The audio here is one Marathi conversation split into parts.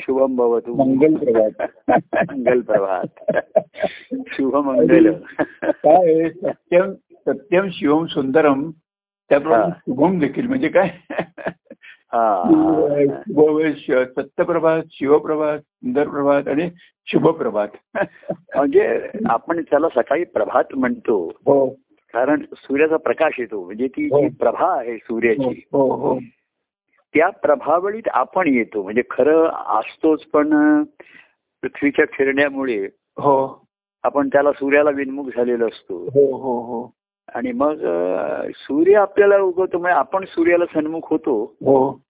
शुभम भवतु। मंगल प्रभात। मंगल प्रभात। शुभ मंगल काय सत्यम सत्यम शिवम सुंदरम त्याप्रमाणे. शुभम देखील म्हणजे काय? हा. सत्यप्रभात शिवप्रभात सुंदर प्रभात आणि शुभप्रभात. म्हणजे आपण त्याला सकाळी प्रभात म्हणतो. हो. कारण सूर्याचा प्रकाश येतो. म्हणजे ती जी हो. प्रभा आहे सूर्याची हो हो. त्या प्रभावळीत आपण येतो. म्हणजे खरं असतोच पण पृथ्वीच्या फिरण्यामुळे हो. आपण त्याला सूर्याला विन्मुख झालेलो असतो. हो हो हो. आणि मग सूर्य आपल्याला उगवतो म्हणजे आपण सूर्याला सन्मुख होतो. हो.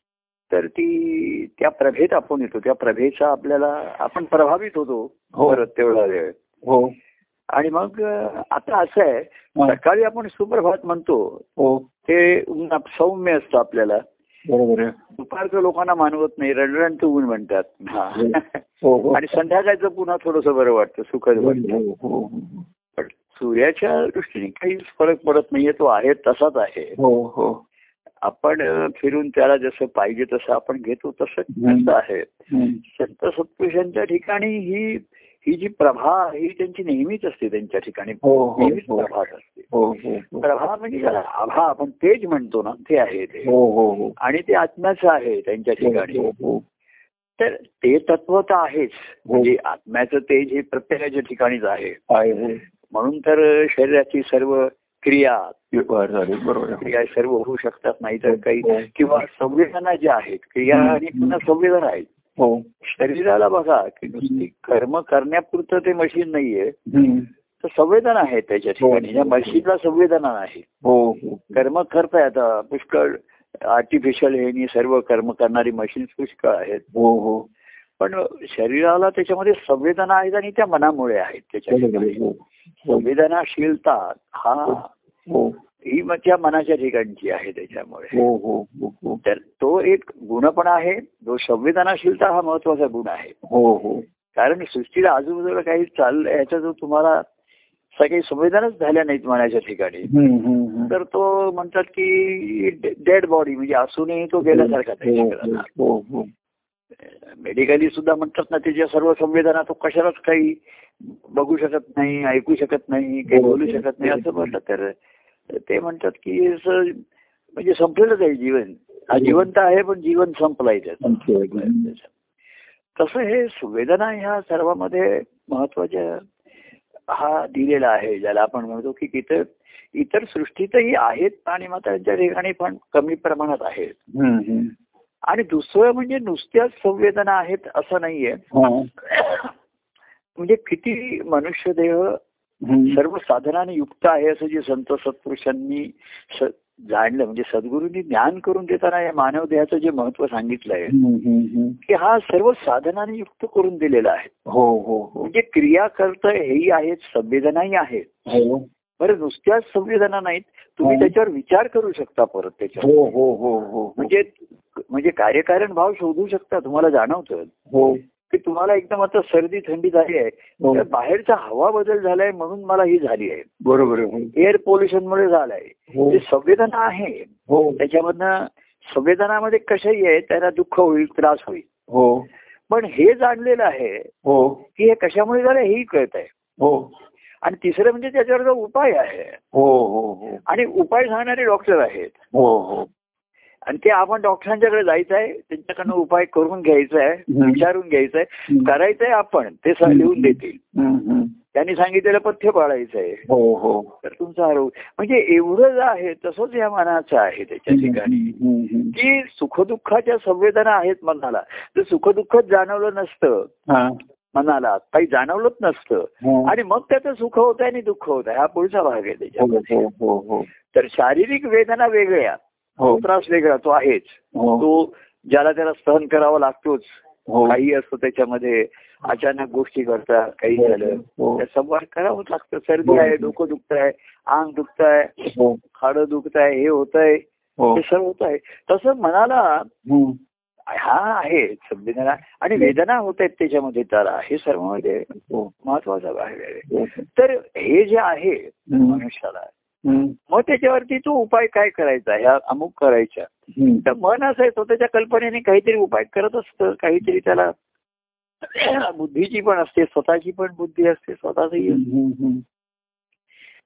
तर ती त्या प्रभेत आपण येतो. त्या प्रभेचा आपल्याला आपण प्रभावित होतो हो. परत तेवढा वेळ. हो. आणि मग आता असं आहे. सकाळी आपण सुप्रभात म्हणतो. हो. ते सौम्य असतं आपल्याला. बरोबर दुपारचं लोकांना मानवत नाही रणरणचं ऊन म्हणतात. हा. हो हो. आणि संध्याकाळचं पुन्हा थोडस बरं वाटतं सुखद वाटतं. हो हो. पण सूर्याच्या दृष्टीने काही फरक पडत नाहीये तो आहे तसाच आहे. हो हो. आपण फिरून त्याला जसं पाहिजे तसं आपण घेतो तसं आहे. संत सत्पुरुषांच्या ठिकाणी ही ही जी प्रभा ही त्यांची नेहमीच असते त्यांच्या ठिकाणी हो, हो, नेहमीच हो. प्रभात असते प्रभा म्हणजे ज्याला आभा आपण तेज म्हणतो ना ते आहे ते आणि ते आत्म्याचं आहे त्यांच्या ठिकाणी. तर ते तत्व तर आहेच म्हणजे आत्म्याचं तेज हे प्रत्येकाच्या ठिकाणीच आहे. म्हणून तर शरीराची सर्व क्रिया. क्रिया सर्व होऊ शकतात नाही तर काही. किंवा संवेदना ज्या आहेत क्रिया. आणि पुन्हा संवेदना आहेत हो. शरीराला बघा की नुसती कर्म करण्यापुरतं ते मशीन नाहीये. तर संवेदना आहेत त्याच्या ठिकाणी. या मशीनला संवेदना नाही हो. हो कर्म करताय आता. पुष्कळ आर्टिफिशियल हे सर्व कर्म करणारी मशीन पुष्कळ आहेत. हो हो. पण शरीराला त्याच्यामध्ये संवेदना आहेत आणि त्या मनामुळे आहेत त्याच्या आहे. हो हो. संवेदनाशीलता हा. हो त्या मनाच्या ठिकाणची आहे त्याच्यामुळे हो हो हो तर तो एक गुण पण आहे जो संवेदनाशीलता हा महत्त्वाचा गुण आहे कारण सृष्टीला आजूबाजूला काही चाललंय याचा जो तुम्हाला सगळी संवेदनाच झाल्या नाहीत मनाच्या ठिकाणी. तर तो म्हणतात की डेड बॉडी म्हणजे असूनही तो गेल्यासारखा. मेडिकली सुद्धा म्हणतात ना त्याच्या सर्व संवेदना तो कशालाच काही बघू शकत नाही ऐकू शकत नाही काही. बोलू शकत नाही असं म्हटलं तर ते म्हणतात की म्हणजे संपलेलंच आहे जीवन हा जिवंत आहे पण जीवन संपलाय त्याचं संपलंय. तसं हे संवेदना ह्या सर्वांमध्ये महत्त्वाच्या हा दिलेला आहे ज्याला आपण म्हणतो की इतर इतर सृष्टीतही आहेत आणि मात्र त्यांच्या ठिकाणी पण कमी प्रमाणात आहेत. आणि दुसरं म्हणजे नुसत्याच संवेदना आहेत असं नाहीये हा. म्हणजे किती मनुष्य देह. सर्व साधनाने युक्त आहे असं जे संत सत्पुरुषांनी जाणलं म्हणजे सद्गुरूंनी ज्ञान करून देताना या मानव देहाचं जे महत्त्व हम्म, हम्म. की हा सर्व साधनाने युक्त करून दिलेला आहे. हो हो हो. म्हणजे क्रिया करत हेही आहेत संवेदनाही आहेत. हो. बरं नुसत्याच संवेदना नाहीत तुम्ही हो. त्याच्यावर विचार करू शकता परत त्याच्यावर. हो हो हो हो. म्हणजे म्हणजे कार्यकारण भाव शोधू शकता तुम्हाला जाणवतं. हो. की तुम्हाला एकदम आता सर्दी थंडी झाली आहे. हो. बाहेरचा हवा बदल झालाय म्हणून मला ही झाली आहे. बरोबर हो. एअर पोल्युशनमुळे झालाय. हो. ते संवेदना आहे. हो. त्याच्यामधनं संवेदनामध्ये कशाही आहे त्याला दुःख होईल त्रास होईल. हो. पण हे जाणलेलं आहे हो. की हे कशामुळे झालं हेही कळत आहे. हो. आणि तिसरं म्हणजे त्याच्यावर जो उपाय आहे. हो हो हो. आणि उपाय सांगणारे डॉक्टर आहेत. हो हो. आणि ते आपण डॉक्टरांच्याकडे जायचं आहे त्यांच्याकडनं उपाय करून घ्यायचा आहे. विचारून घ्यायचं आहे. करायचंय आपण ते लिहून देतील. त्यांनी सांगितलेलं पथ्य पाळायचं आहे हो हो. तर तुमचा आरोग्य म्हणजे एवढं जे आहे तसंच या मनाचं आहे त्याच्या ठिकाणी. की सुखदुःखाच्या संवेदना आहेत मनाला. जर सुखदुःखच जाणवलं नसतं. मनाला काही जाणवलंच नसतं. आणि मग त्याचं सुख होत आहे आणि दुःख होत आहे हा पुढचा भाग आहे त्याच्यामध्ये. हो हो हो. तर शारीरिक वेदना वेगळ्या. त्रास वेगळा तो आहेच. हो. तो ज्याला त्याला सहन करावा लागतोच. हो. काही असतं त्याच्यामध्ये अचानक गोष्टी घडतात काही हो, झालं हो. संवाद करावंच लागतं. सर्दी आहे डोकं दुखत आहे अंग दुखत आहे हो. हाडं दुखत आहे हे होत आहे हो. हे सर्व होत आहे तसं मनाला. हा. आहे संवेदना आणि वेदना होत आहेत त्याच्यामध्ये त्याला हे सर्वमध्ये हो. महत्त्वाचा भाग आहे. हो. तर हे जे आहे. मनुष्याला. मग त्याच्यावरती तो उपाय काय करायचा? ह्या अमुक करायच्या. तर मन असं त्याच्या कल्पनेने काहीतरी उपाय करत असतं. काहीतरी त्याला बुद्धीची पण असते स्वतःची पण बुद्धी असते स्वतःची हम्म, हम्म.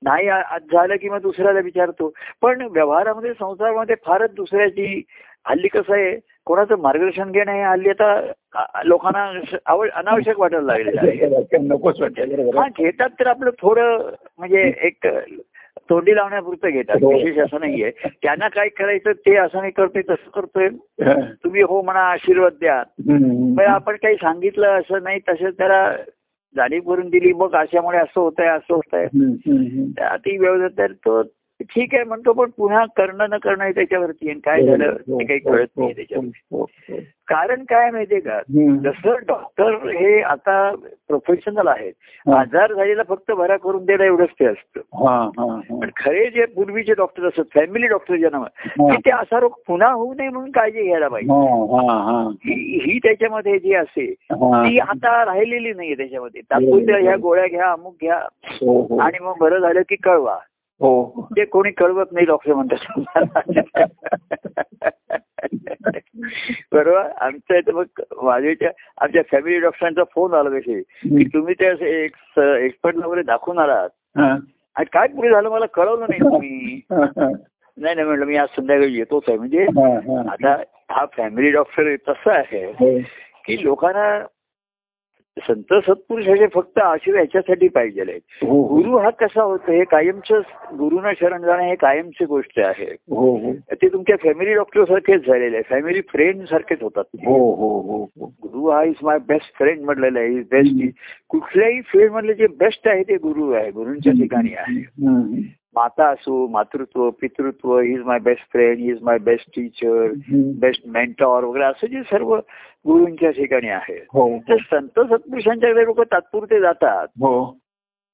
नाही आज झालं की मग दुसऱ्याला विचारतो. पण व्यवहारामध्ये संसारामध्ये फारच दुसऱ्याची हल्ली कसं आहे कोणाचं मार्गदर्शन घेणं हे हल्ली आता लोकांना आवड अनावश्यक वाटायला बरोबर हा. घेतात तर आपलं थोडं म्हणजे एक तोंडी लावण्यापुरतं घेतात हो. विशेष असं नाहीये त्यांना काय करायचं ते असं नाही करतोय तसं करतोय. तुम्ही हो म्हणा आशीर्वाद द्या. पण आपण काही सांगितलं असं नाही तसं त्याला जाणीव करून दिली मग अशामुळे असं होत आहे असं होत आहे. अति व्यवस्था तर तो ठीक आहे म्हणतो पण पुन्हा करणं न करणं हे त्याच्यावरती आहे. काय झालं हो, ते काही हो, कळत हो, नाही त्याच्यावर हो, हो. कारण काय माहितीये का. जसं डॉक्टर हे आता प्रोफेशनल आहेत हा. आजार झालेला फक्त बरा करून देणं एवढंच ते असतं हा, हा, हा. पण खरे जे पूर्वीचे डॉक्टर असत फॅमिली डॉक्टर ज्यांना ते असा रोग पुन्हा होऊ नये म्हणून काळजी घ्यायला पाहिजे हा, हा, हा. ही ही त्याच्यामध्ये जी असे हा. ती आता राहिलेली नाहीये त्याच्यामध्ये तात्पुरत्या ह्या गोळ्या घ्या अमुक घ्या हो, हो. आणि मग बरं झालं की कळवा हो. ते कोणी कळवत नाही डॉक्टर म्हणतात बरोबर आमच्या इथं मग माझ्याच्या आमच्या फॅमिली डॉक्टरांचा फोन आला कसे की तुम्ही ते असे एक एक्सपर्ट वगैरे दाखवून आलात हा. आणि काय पुढे झालं मला कळवलं नाही तुम्ही. नाही नाही म्हणलं मी आज संध्याकाळी येतोच आहे म्हणजे. आता हा फॅमिली डॉक्टर तसं आहे हो. की लोकांना संत सत्पुरुषाचे फक्त आशीर्वाद याच्यासाठी पाहिजे हो, हो. गुरु हा कसा होतो हे कायमच गुरुना शरण जाणं हे कायमची गोष्ट आहे हो, हो. ते तुमच्या फॅमिली डॉक्टर सारखेच झालेले आहे फॅमिली फ्रेंड सारखेच होतात. हो, हो, हो, हो. गुरु हा इज माय बेस्ट फ्रेंड म्हटलेलं आहे इज बेस्ट कुठल्याही फील्ड मधले जे बेस्ट आहे ते गुरु आहे गुरुंच्या ठिकाणी आहे. माता असो मातृत्व पितृत्व he is my best friend he is my best teacher. Best mentor वगैरे असं जे सर्व गुरुंच्या ठिकाणी आहे हो, तर संत सत्पुरुषांच्याकडे लोक तात्पुरते जातात हो.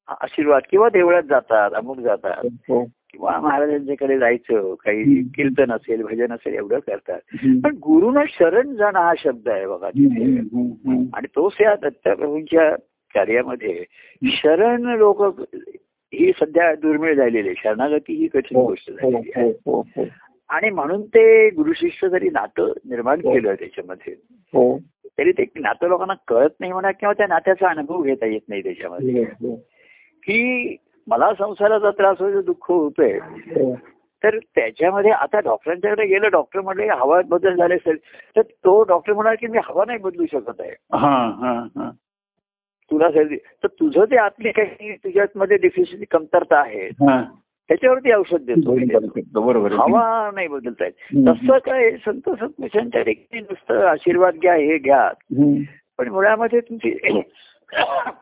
आशीर्वाद किंवा देवळात जातात अमुक जातात हो. किंवा महाराजांच्याकडे जायचं काही. कीर्तन असेल भजन असेल एवढं करतात. पण गुरुनं शरण जाणं हा शब्द आहे बघा तिथे. आणि तोच या दत्तप्रभूंच्या कार्यामध्ये शरण लोक ही सध्या दुर्मिळ झालेली आहे शरणागती ही कठीण हो, गोष्ट हो, झालेली आहे हो, हो, हो. आणि म्हणून ते गुरु शिष्य जरी नातं निर्माण. केलं त्याच्यामध्ये हो. तरी ते नातं लोकांना कळत नाही म्हणा किंवा त्या नात्याचा अनुभव घेता येत नाही त्याच्यामध्ये की मला संसाराचा त्रास होतो दुःख होतोय. तर त्याच्यामध्ये आता डॉक्टरांच्याकडे गेलं डॉक्टर म्हणले हवा बदल झाले असेल तर तो डॉक्टर म्हणाला की मी हवा नाही बदलू शकत आहे हा, हा, हा. तुला तर तुझं ते आतली काही तुझ्यामध्ये डिफिशियन्सी कमतरता आहे हा. त्याच्यावरती औषध देतो. बरोबर. हवा नाही बदलता येत. तसं काय संत सत्पुरुषांच्या ठिकाणी नुसतं आशीर्वाद घ्या हे घ्या. पण मुळामध्ये तुमची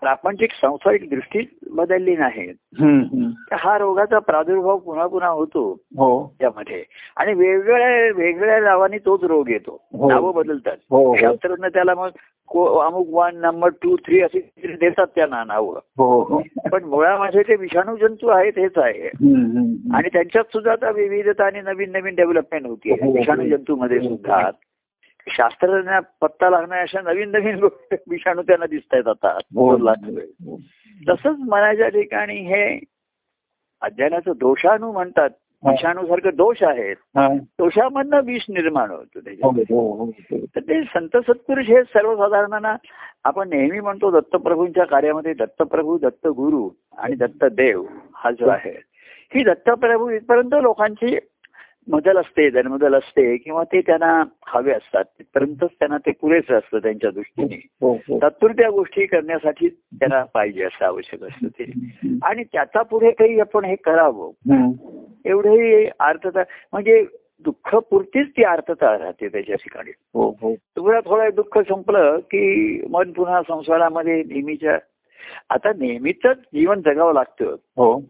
प्रापंचिक संसारिक दृष्टी बदलली नाही. तर हा रोगाचा प्रादुर्भाव पुन्हा पुन्हा होतो हो त्यामध्ये आणि वेगवेगळ्या वेगवेगळ्या नावाने तोच रोग येतो हो. नावं बदलतात हो, हो. शास्त्रज्ञ त्याला मग अमुक वन नंबर टू थ्री अशी देतात त्यांना नावं हो हो पण मुळामध्ये ते विषाणू जंतू आहेत हेच आहे. आणि त्यांच्यात सुद्धा आता विविधता आणि नवीन नवीन डेव्हलपमेंट होती हो, हो. विषाणू जंतूमध्ये सुद्धा शास्त्रज्ञ पत्ता लागण्या अशा नवीन नवीन विषाणू त्यांना दिसत आहेत आता हो. शोध लागतोय. तसंच मनाच्या ठिकाणी हे अध्ययनाचं दोषाणू म्हणतात हा. विषाणू सारखं दोष आहेत हा. दोषामध्ये विष निर्माण होतं हो, त्याच्यात हो, हो, हो. तर ते संत सत्पुरुष हे सर्वसाधारणांना आपण नेहमी म्हणतो दत्तप्रभूंच्या कार्यामध्ये दत्तप्रभू दत्तगुरु आणि दत्तदेव हा जो आहे ही दत्तप्रभू इथपर्यंत लोकांची मदल असते जनमदल असते किंवा ते त्यांना हवे असतात. तिथपर्यंतच त्यांना ते पुरेसं असतं त्यांच्या दृष्टीने. हो, हो. तात्पुरत्या गोष्टी करण्यासाठी त्यांना पाहिजे असं आवश्यक असतं ते. आणि त्याचा पुढे काही आपण हे करावं. एवढेही अर्थता म्हणजे दुःख पुरतीच ती अर्थता राहते त्याच्या ठिकाणी. हो हो. तुम्हाला थोडं दुःख संपलं की मन पुन्हा संसारामध्ये नेहमीच्या आता नेहमीच जीवन जगावं लागतं. हो.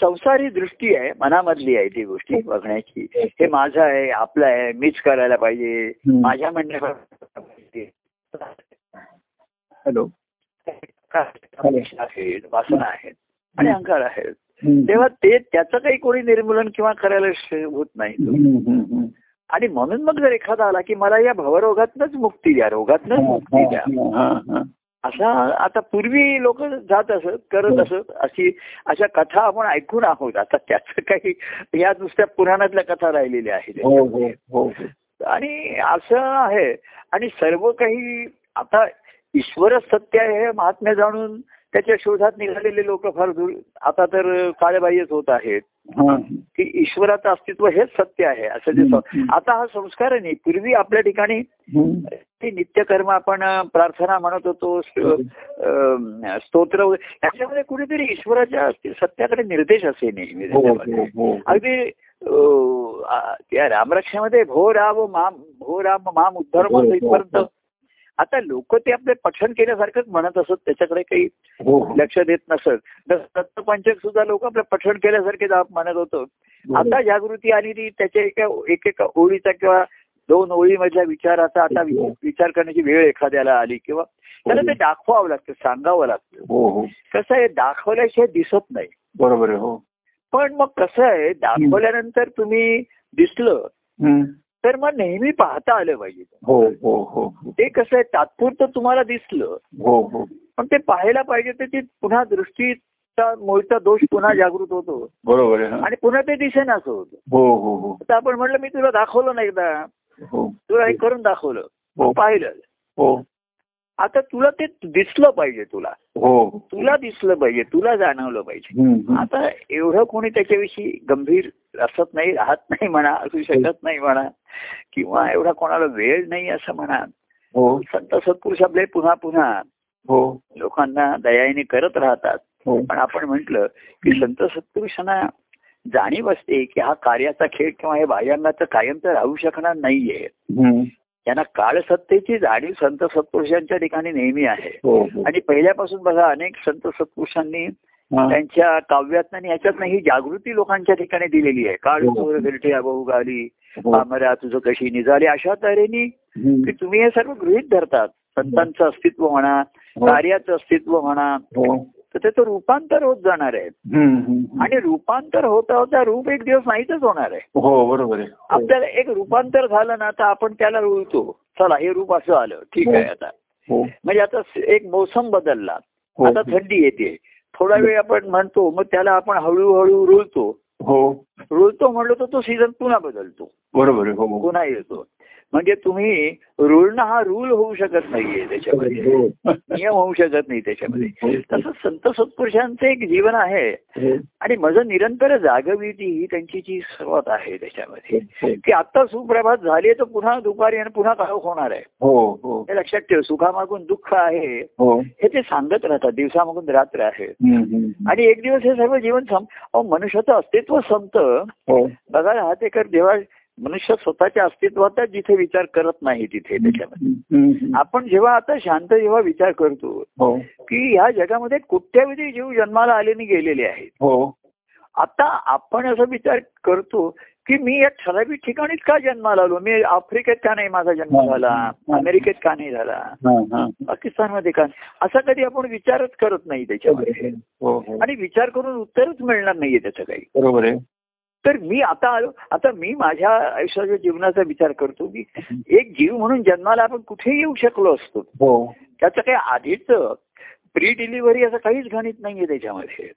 संसारी दृष्टी आहे मनामधली आहे ती गोष्टी बघण्याची. हे माझं आहे आपलं आहे मीच करायला पाहिजे. माझ्या म्हणण्यापाहिजे हॅलो. आहेत वासना आहेत आणि अहंकार आहेत. तेव्हा ते त्याचं काही कोणी निर्मूलन किंवा करायला होत नाही. आणि म्हणून मग जर एखादा आला की मला या भवरोगातनच मुक्ती द्या रोगातनच मुक्ती द्या. असा आता पूर्वी लोक जात असत करत असत अशी अशा कथा आपण ऐकून आहोत. आता त्याचं काही या नुसत्या पुराणातल्या कथा राहिलेल्या आहेत. हो हो हो हो. आणि असं आहे. आणि सर्व काही आता ईश्वरच सत्य आहे हे महात्म्य जाणून त्याच्या शोधात निघालेले लोक फार दूर आता तर काळेबाईच होत आहेत. हा. की ईश्वराचं अस्तित्व हेच सत्य आहे असं जे आता हा संस्कार नाही. पूर्वी आपल्या ठिकाणी. ते नित्यकर्म आपण प्रार्थना म्हणत होतो स्तोत्र वगैरे याच्यामध्ये कुठेतरी ईश्वराच्या सत्याकडे निर्देश असे नेहमी हो. हो हो अगदी त्या रामरक्षामध्ये भो राम माम भो राम माम उद्धर्म इथपर्यंत. आता लोक ते आपले पठण केल्यासारखंच म्हणत असत त्याच्याकडे काही. लक्ष देत नसत दत्तपंचक सुद्धा लोक आपलं पठण केल्यासारखे आप म्हणत होतो आता जागृती आली ती त्याच्या एका एक एका ओळीचा किंवा दोन ओळीमधल्या विचाराचा आता विचार करण्याची वेळ एखाद्याला आली किंवा त्याला ते दाखवावं लागतं सांगावं लागतं. हो हो. कसं आहे दाखवल्याशिवाय दिसत नाही. बरोबर आहे हो. पण मग कसं आहे दाखवल्यानंतर तुम्ही दिसलं. तर मग नेहमी पाहता आलं पाहिजे. हो हो हो. हो. ते कसं आहे तात्पुरतं तुम्हाला दिसलं हो हो. पण ते पाहायला पाहिजे तर ती पुन्हा दृष्टीचा मूळचा दोष पुन्हा जागृत होतो. बरोबर हा. आणि पुन्हा ते दिसेनाचं होतं. हो हो हो. आता आपण म्हटलं मी तुला दाखवलं ना एकदा. हो तुला हे करून दाखवलं. हो. पाहिलं. हो. आता तुला ते दिसलं पाहिजे तुला. हो. तुला दिसलं पाहिजे तुला जाणवलं पाहिजे. आता एवढं कोणी त्याच्याविषयी गंभीर असत नाही राहत नाही म्हणा असू शकत नाही म्हणा किंवा एवढा कोणाला वेळ नाही असं म्हणा. हो. संत सत्पुरुष आपले पुन्हा पुन्हा हो. लोकांना दयाने करत राहतात. हो. पण आपण म्हटलं की संत सत्पुरुषांना जाणीव असते की हा कार्याचा खेळ किंवा हे बाह्यांगाचं कायम तर राहू शकणार नाहीये. त्यांना काळसत्तेची जाणीव संत सत्पुरुषांच्या ठिकाणी नेहमी आहे हो हो आणि पहिल्यापासून बघा अनेक संत सत्पुरुषांनी. त्यांच्या काव्यात आणि याच्यातनं ही जागृती लोकांच्या ठिकाणी दिलेली आहे काळ हो. गिरटे अबहू गाली. पामरा तुझं कशी निघाली अशा तऱ्हेने. की तुम्ही हे सर्व गृहित धरतात संतांचं अस्तित्व म्हणा. कार्याचं अस्तित्व म्हणा तर त्याचं रूपांतर होत जाणार आहे. आणि रूपांतर होता होता रूप एक दिवस नाहीच होणार आहे. हो बरोबर आहे. हो. आपल्याला एक रूपांतर झालं ना तर आपण त्याला रुळतो चला हे रूप असं आलं. ठीक आहे आता. हो. म्हणजे आता एक मोसम बदलला. हो. आता थंडी येते. थोडा वेळ आपण म्हणतो मग त्याला आपण हळूहळू रुळतो. हो. रुळतो म्हणलो तर तो सीझन पुन्हा बदलतो. बरोबर हो. पुन्हा येतो. म्हणजे तुम्ही रुळणं हा रूल होऊ शकत नाहीये त्याच्यामध्ये. हो. नियम होऊ शकत नाही त्याच्यामध्ये. हो. तसं संत सत्पुरुषांचं एक जीवन आहे. हो. आणि माझं निरंतर जागविती ही त्यांची जी सुरुवात आहे त्याच्यामध्ये. की आता सुप्रभात झाली तर पुन्हा दुपारी आणि पुन्हा काळ होणार आहे? हो हो. हे लक्षात ठेव सुखामागून दुःख आहे. हो. ते सांगत राहतात दिवसामागून रात्र आहे. आणि एक दिवस हे सर्व जीवन मनुष्याचं अस्तित्व संपतं. हो. बघा हा ते कर जेव्हा मनुष्य स्वतःच्या अस्तित्वाचा जिथे विचार करत नाही तिथे त्याच्यामध्ये. आपण जेव्हा आता शांत जेव्हा विचार करतो हो. की ह्या जगामध्ये कुठल्याविधी जीव जन्माला आलेने गेलेले आहेत. हो. आता आपण असा विचार करतो की मी या ठराविक ठिकाणीच का जन्माला आलो? मी आफ्रिकेत का नाही माझा जन्म. झाला. अमेरिकेत का नाही झाला. पाकिस्तानमध्ये का असा कधी आपण विचारच करत नाही त्याच्यामध्ये. हो. आणि विचार करून उत्तरच मिळणार नाहीये त्याचं काही. बरोबर आहे. तर मी आता आलो. आता मी माझ्या आयुष्याच्या जीवनाचा विचार करतो की एक जीव म्हणून जन्माला आपण कुठेही येऊ शकलो असतो. हो. त्याचं काही आधीच प्री डिलिव्हरी असं काहीच गणित नाहीये त्याच्यामध्ये.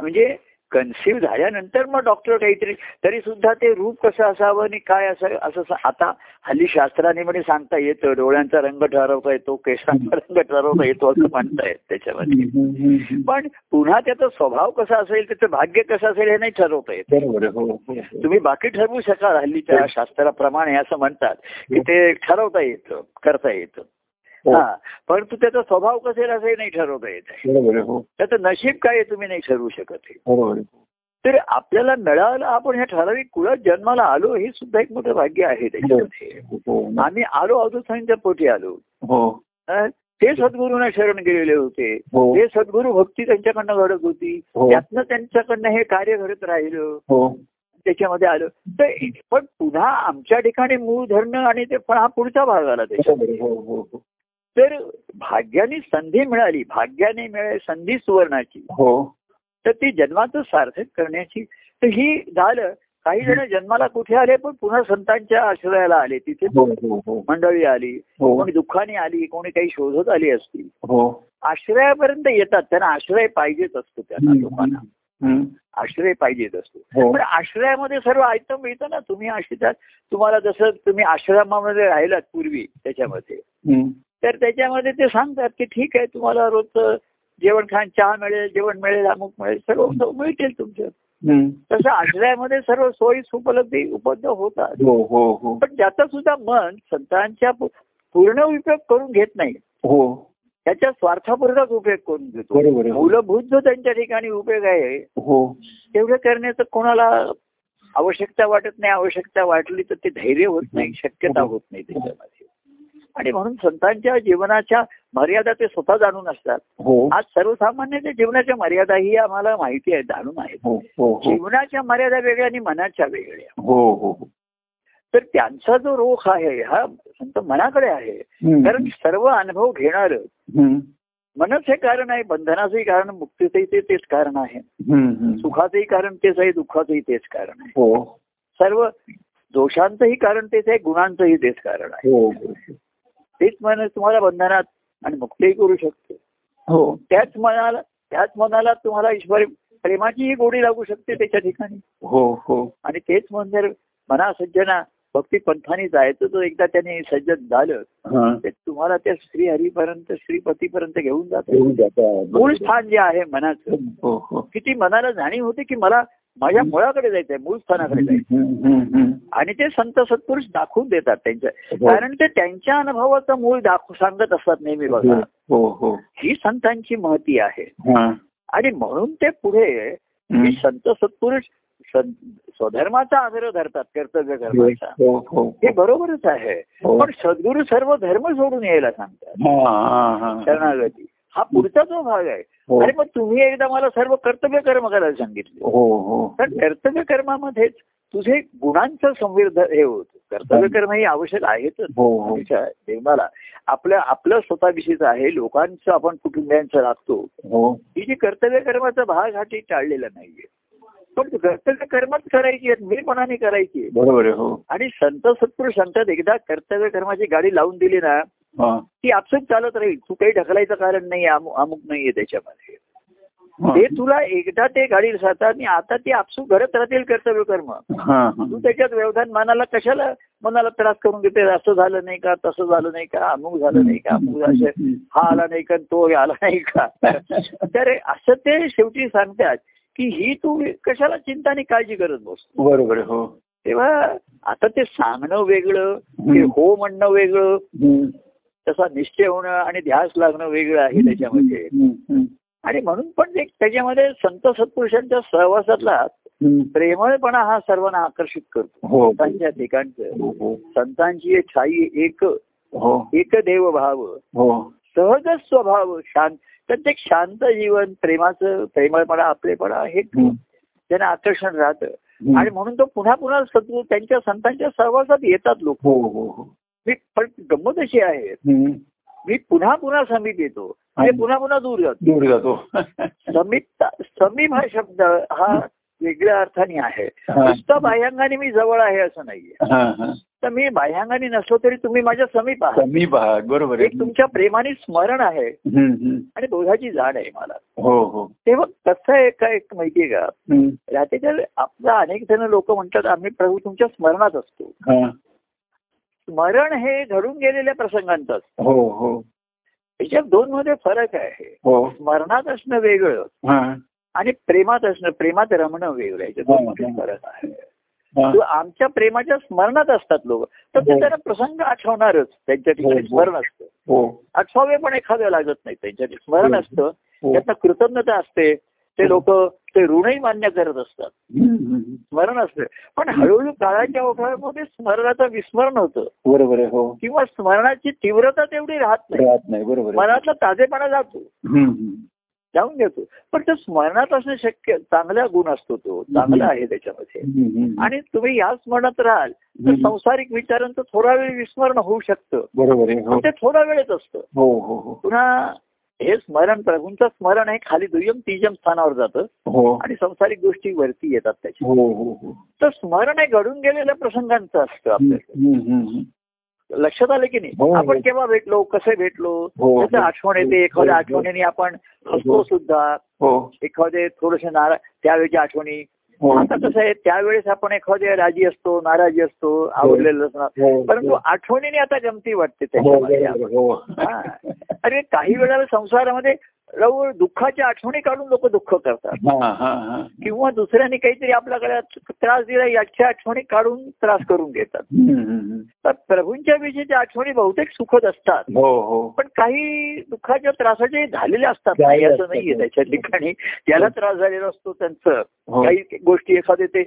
म्हणजे कन्सिव्ह झाल्यानंतर मग डॉक्टर काहीतरी तरी सुद्धा ते रूप कसं असावं आणि काय असं असं आता हल्ली शास्त्राने म्हणे सांगता येतं डोळ्यांचा रंग ठरवता येतो केसांचा रंग ठरवता येतो असं म्हणतायत त्याच्यामध्ये. हम्म, हम्म, हम्म. पण पुन्हा त्याचा स्वभाव कसा असेल त्याचं भाग्य कसं असेल हे नाही ठरवता येत. हो हो, हो. तुम्ही बाकी ठरवू शकाल हल्लीच्या शास्त्राप्रमाणे असं म्हणतात की ते ठरवता येतं करता येतं. हो. हा. परंतु त्याचा स्वभाव कसेल असं हे नाही ठरवता येत हो. त्याचं नशीब काय तुम्ही नाही ठरवू शकत आहे तर आपल्याला मिळालं आपण ह्या ठराविक कुळात जन्माला आलो हे सुद्धा एक मोठं भाग्य आहे त्याच्यामध्ये. हो, हो आम्ही आलो अवधूतांच्या पोटी आलो. हो. ते सद्गुरूंना शरण गेलेले होते. हो. ते सद्गुरू भक्ती त्यांच्याकडनं घडत होती. हो. त्यातनं त्यांच्याकडनं हे कार्य घडत राहिलं. हो. त्याच्यामध्ये आलं. तर पण पुन्हा आमच्या ठिकाणी मूळ धरणं आणि ते पण हा पुढचा भाग आला त्याच्या तर भाग्याने संधी मिळाली. भाग्याने मिळाली संधी सुवर्णाची. हो. तर ती जन्माचं सार्थक करण्याची. तर ही झालं. काही जण जन्माला कुठे आले पण पुन्हा संतांच्या आश्रयाला आले. तिथे हो हो हो. मंडळी आली. कोणी दुःखाने आली कोणी काही शोधत आली असतील हो. आश्रयापर्यंत येतात. त्यांना आश्रय पाहिजेच असतो त्यांना लोकांना. आश्रय पाहिजेच असतो. पण आश्रयामध्ये सर्व आयटम मिळतं ना. तुम्ही आश्रयात तुम्हाला जसं तुम्ही आश्रमामध्ये राहिलात पूर्वी त्याच्यामध्ये. तर त्याच्यामध्ये ते सांगतात की ठीक आहे तुम्हाला रोजचं जेवण खाण चहा मिळेल जेवण मिळेल अमुक मिळेल सर्व मिळतील तुमचं. तसं आश्रयामध्ये सर्व सोयी उपलब्धी उपलब्ध होतात. हो हो हो. पण ज्याचं सुद्धा मन संतांच्या पूर्ण उपयोग करून घेत नाही हो. त्याच्या स्वार्थापूर्वक उपयोग करून घेतो. मूलभूत जो त्यांच्या ठिकाणी उपयोग आहे हो. तेवढं करण्याचं कोणाला आवश्यकता वाटत नाही आवश्यकता वाटली तर ते धैर्य होत नाही शक्यता होत नाही त्याच्यामध्ये. आणि म्हणून संतांच्या जीवनाच्या मर्यादा ते स्वतः जाणून असतात. हो. आज सर्वसामान्यांच्या जीवनाच्या मर्यादा ही आम्हाला माहिती आहे जाणून आहेत हो हो जीवनाच्या मर्यादा वेगळ्या आणि मनाच्या वेगळ्या. हो हो हो. तर त्यांचा जो रोख आहे हा संत मनाकडे आहे. कारण सर्व अनुभव घेणार. मनच हे कारण आहे बंधनाचंही कारण मुक्तीचंही ते तेच कारण आहे. सुखाचंही कारण तेच आहे दुःखाचंही तेच कारण आहे. हो. सर्व दोषांचंही कारण तेच आहे गुणांचंही तेच कारण आहे. हो. तेच मन तुम्हाला बंधनात आणि मुक्तही करू शकते. हो. त्याच मनाला त्याच मनाला तुम्हाला ईश्वर प्रेमाचीही गोडी लागू शकते त्याच्या ठिकाणी. हो हो. आणि तेच मन जर मना सज्जना भक्ती पंथाने जायचं तर एकदा त्याने सज्जन झालं हा. ते तुम्हाला त्या श्रीहरीपर्यंत श्रीपतीपर्यंत घेऊन जात. मूळ स्थान जे आहे मनाचं. हो हो. किती मनाला जाणीव होते की मला माझ्या मुळाकडे जायचंय मूळ स्थानाकडे जायचं. आणि ते संत सत्पुरुष दाखवून देतात त्यांच्या हो. कारण ते त्यांच्या अनुभवाचं मूळ दाखव सांगत असतात नेहमी बघा हो हो ही संतांची महती आहे. आणि म्हणून ते पुढे संत सत्पुरुष स्वधर्माचा आग्रह धरतात कर्तव्य कर्माचा हो बरोबरच आहे. पण सद्गुरू सर्व धर्म सोडून यायला सांगतात. शरणागती हा पुढचा जो भाग आहे. अरे मग तुम्ही एकदा मला सर्व कर्तव्य कर्म करायला सांगितले. हो हो. तर कर्तव्य कर्मामध्येच तुझे गुणांचं संविर्ध हे होत. कर्तव्य कर्म ही आवश्यक आहेतच. हो हो. मनुष्या जीवनाला आपलं स्वतःविषयीचं आहे. लोकांचं आपण कुटुंबियांचं लागतो हो. ही जी कर्तव्य कर्माचा भाग हा ती टाळलेला नाहीये. पण कर्तव्य कर्मच करायची आहेत. मीपणाने करायची आहे. बरोबर हो. आणि संत सत्पुरुष सांगतात एकदा कर्तव्य कर्माची गाडी लावून दिली ना हा. ती आपसूक चालत राहील. तू काही ढकलायचं कारण नाही अमुक नाहीये त्याच्यामध्ये. ते तुला एकदा ते गाडी जातात आणि आता ते आपसूक घडत राहतील कर्तव्य कर्म. तू त्याच्यात व्यवधान मनाला कशाला मनाला त्रास करून घेते असं झालं नाही का? तसं झालं नाही का? अमुक झालं नाही का? अमुक झालं हा आला नाही का? तो आला नाही का? तर असं ते शेवटी सांगतात की ही तू कशाला चिंता आणि काळजी करत बसतो? बरोबर हो. तेव्हा आता ते सांगणं वेगळं ते. हो म्हणणं वेगळं. तसा निश्चय होणं आणि ध्यास लागणं वेगळं आहे त्याच्यामध्ये. आणि म्हणून पण एक त्याच्यामध्ये संत सत्पुरुषांच्या सहवासातला. प्रेमळपणा हा सर्वांना आकर्षित करतो. हो. संतांच्या ठिकाणचं. हो हो. संतांची एक छाई एक एक देव भाव सहज स्वभाव शांत. एक शांत जीवन प्रेमाचं प्रेमळपणा आपलेपणा हे. त्यांना आकर्षण राहतं. आणि म्हणून तो पुन्हा पुन्हा सत्व त्यांच्या संतांच्या सहवासात येतात लोक. मी पण गंमत अशी आहे. मी पुन्हा पुन्हा समीप येतो. म्हणजे पुन्हा पुन्हा दूर जातो. दूर जातो. समीप समीप हा शब्द हा वेगळ्या अर्थाने आहे. नुसतं बाह्यांगाने मी जवळ आहे असं नाहीये. तर मी बाह्यांगाने नसलो तरी तुम्ही माझ्या समीप आहात. बरोबर आहे. एक तुमच्या प्रेमाने स्मरण आहे. आणि बोधाची जाण आहे मला. हो हो. तेव्हा कसं आहे काय एक माहितीये का. राहतेच्या आपला अनेक जण लोक म्हणतात आम्ही प्रभू तुमच्या स्मरणात असतो. स्मरण हे घडून गेलेल्या प्रसंगांचं असतं हो हो त्याच्यात दोन मध्ये फरक आहे हो स्मरणात असणं वेगळं हा. आणि प्रेमात असणं प्रेमात रमणं वेगळं याच्यात दोन हा, हा. फरक आहे हा. तो आमच्या प्रेमाच्या स्मरणात असतात लोक तर ते हो. त्यांना प्रसंग आठवणारच त्यांच्या ठिकाणी हो, हो. स्मरण असतं हो आठवावे पण एखादं लागत नाही त्यांच्या स्मरण हो. असतं हो. त्यांना कृतज्ञता असते ते लोक ते ऋणही मान्य करत असतात. स्मरण असतं. पण हळूहळू काळाच्या ओघामध्ये स्मरणाचं विस्मरण होतं. बरोबर आहे हो. किंवा स्मरणाची तीव्रता तेवढी राहत नाही. राहत नाही बरोबर मनातला ताजेपणा जातो. जाऊन घेतो. पण ते स्मरणात असणं शक्य चांगला गुण असतो तो. चांगला आहे त्याच्यामध्ये. आणि तुम्ही या स्मरणात राहाल तर. संसारिक विचारांचं थोडा वेळ विस्मरण होऊ शकतं. बरोबर हो. ते थोडा वेळच असतं. हो हो. पुन्हा हे स्मरण प्रभूंचं स्मरण आहे खाली दुय्यम तियम स्थानावर जातं हो. आणि संसारिक गोष्टी वरती येतात त्याच्या. हो हो हो. तर स्मरण हे घडून गेलेल्या प्रसंगांचं असतं आपल्याला. लक्षात आलं की हो, नाही? हो. आपण केव्हा भेटलो? कसे भेटलो? हो, त्याचं हो. आठवण येते. हो, एखाद्या हो. आठवणीने आपण हसतो हो. सुद्धा. हो. एखादे थोडेसे नारा त्यावेळेच्या आठवणी. हो आता कसं आहे त्यावेळेस आपण एखाद्या राजी असतो नाराजी असतो आवडलेलं असणार हो परंतु आठवणीने आता गमती वाटते हो त्याच्यामध्ये. हो. हा. अरे काही वेळेला संसारामध्ये दुःखाच्या आठवणी काढून लोक दुःख करतात. हा हा हा. किंवा दुसऱ्याने काहीतरी आपल्याकडे त्रास दिला याच्या आठवणी काढून त्रास करून घेतात. तर प्रभूंच्या विषयीच्या आठवणी बहुतेक सुखद असतात. हो हो. पण काही दुःखाच्या त्रासाचे झालेले असतात. नाही असं. नाहीये त्याच्या ठिकाणी. ज्याला त्रास झालेला असतो त्यांचं. हो. काही गोष्टी एखादे ते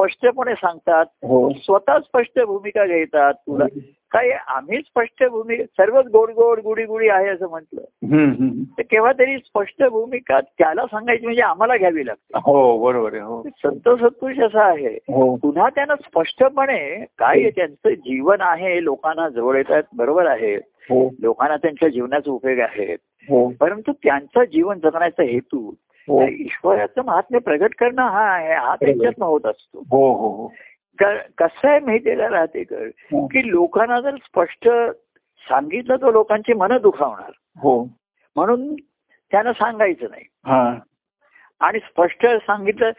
स्पष्टपणे सांगतात हो. स्वतः स्पष्ट भूमिका घेतात तुला. काय आम्ही स्पष्ट भूमिका सर्वच गोड गोड गुडी गुडी आहे असं म्हटलं. तर केव्हा तरी स्पष्ट भूमिका त्याला सांगायची म्हणजे आम्हाला घ्यावी लागते. हो बरोबर आहे हो. संत सत्पुरुष असं आहे. हो. पुन्हा त्यांना स्पष्टपणे काय आहे, त्यांचं जीवन आहे लोकांना जवळ येतात बरोबर आहे. हो. लोकांना त्यांच्या जीवनाचे उपयोग आहेत. हो. परंतु त्यांचं जीवन जगण्याचा हेतू हो ईश्वराचं महात्म्य प्रगट करणं हा आहे हा त्यांच्यातनं होत असतो. हो हो हो. कसं आहे माहितीये का राहते कर हो. की लोकांना जर स्पष्ट सांगितलं तर लोकांची मनं दुखावणार. हो. म्हणून त्यांना सांगायचं नाही. हा. आणि स्पष्ट सांगितलं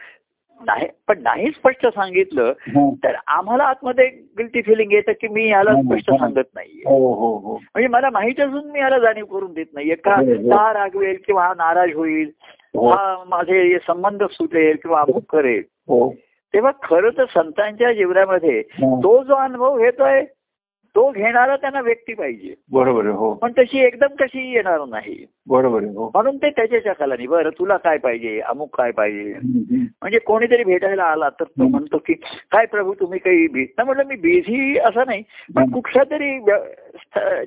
नाही पण नाही स्पष्ट सांगितलं हो. तर आम्हाला आतमध्ये गिल्टी फिलिंग येतं की मी याला स्पष्ट. सांगत नाहीये. हो हो हो. म्हणजे मला माहीत असून मी याला जाणीव करून देत नाहीये. का हो, हो. हा रागवेल किंवा हा नाराज होईल? हो हा माझे संबंध सुटेल किंवा अमुक करेल. हो. तेव्हा खरं तर संतांच्या जीवनामध्ये हो. तो जो अनुभव घेतोय तो घेणारा त्यांना व्यक्ती पाहिजे. बरोबर हो. पण तशी एकदम कशी येणार नाही. बरोबर आहे हो म्हणून ते त्याच्या खालानी बरं तुला काय पाहिजे अमुक काय पाहिजे. म्हणजे कोणीतरी भेटायला आला तर तो म्हणतो की काय प्रभू तुम्ही काही तर म्हटलं मी बिझी असं नाही पण. कुठल्या तरी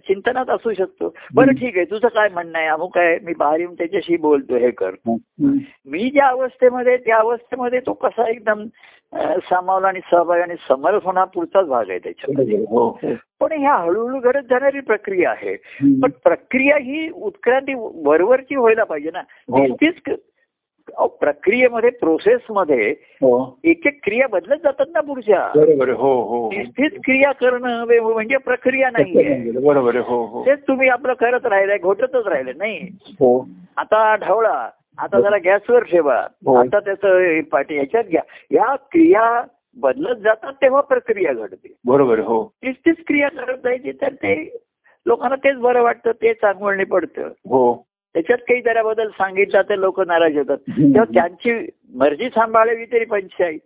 चिंतनात असू शकतो बरं. ठीक आहे तुझं काय म्हणणं आहे अमुक आहे मी बाहेर येऊन त्याच्याशी बोलतो हे कर. मी ज्या अवस्थेमध्ये त्या अवस्थेमध्ये तो कसा एकदम सामावला आणि सहभाग आणि समरस होणं पुढचाच भाग आहे त्याच्यामध्ये. हो हो पण ह्या हळूहळू घडत जाणारी प्रक्रिया आहे. पण प्रक्रिया ही उत्क्रांती वरवरची व्हायला पाहिजे ना. हो. अहो, प्रक्रियेमध्ये प्रोसेसमध्ये एक एक क्रिया बदलत जातात ना पुढच्या. बरोबर हो हो. नुसतीच क्रिया करणं म्हणजे प्रक्रिया नाहीये. बरोबर आहे. हो हो. तेच तुम्ही आपलं करत राहिलाय घोटतच राहिले नाही. हो. आता ढवळा आता जरा गॅसवर ठेवा. आता त्याचं पाठी ह्याच्यात घ्या. या क्रिया बदलत जातात तेव्हा प्रक्रिया घडते. बरोबर हो. तीच तीच क्रिया करत जायची तर ते लोकांना तेच बरं वाटतं ते चांगवळणी पडतं हो त्याच्यात काही जरा बदल सांगितला तर लोक नाराज होतात. तेव्हा त्यांची मर्जी सांभाळावी तरी पंचायत.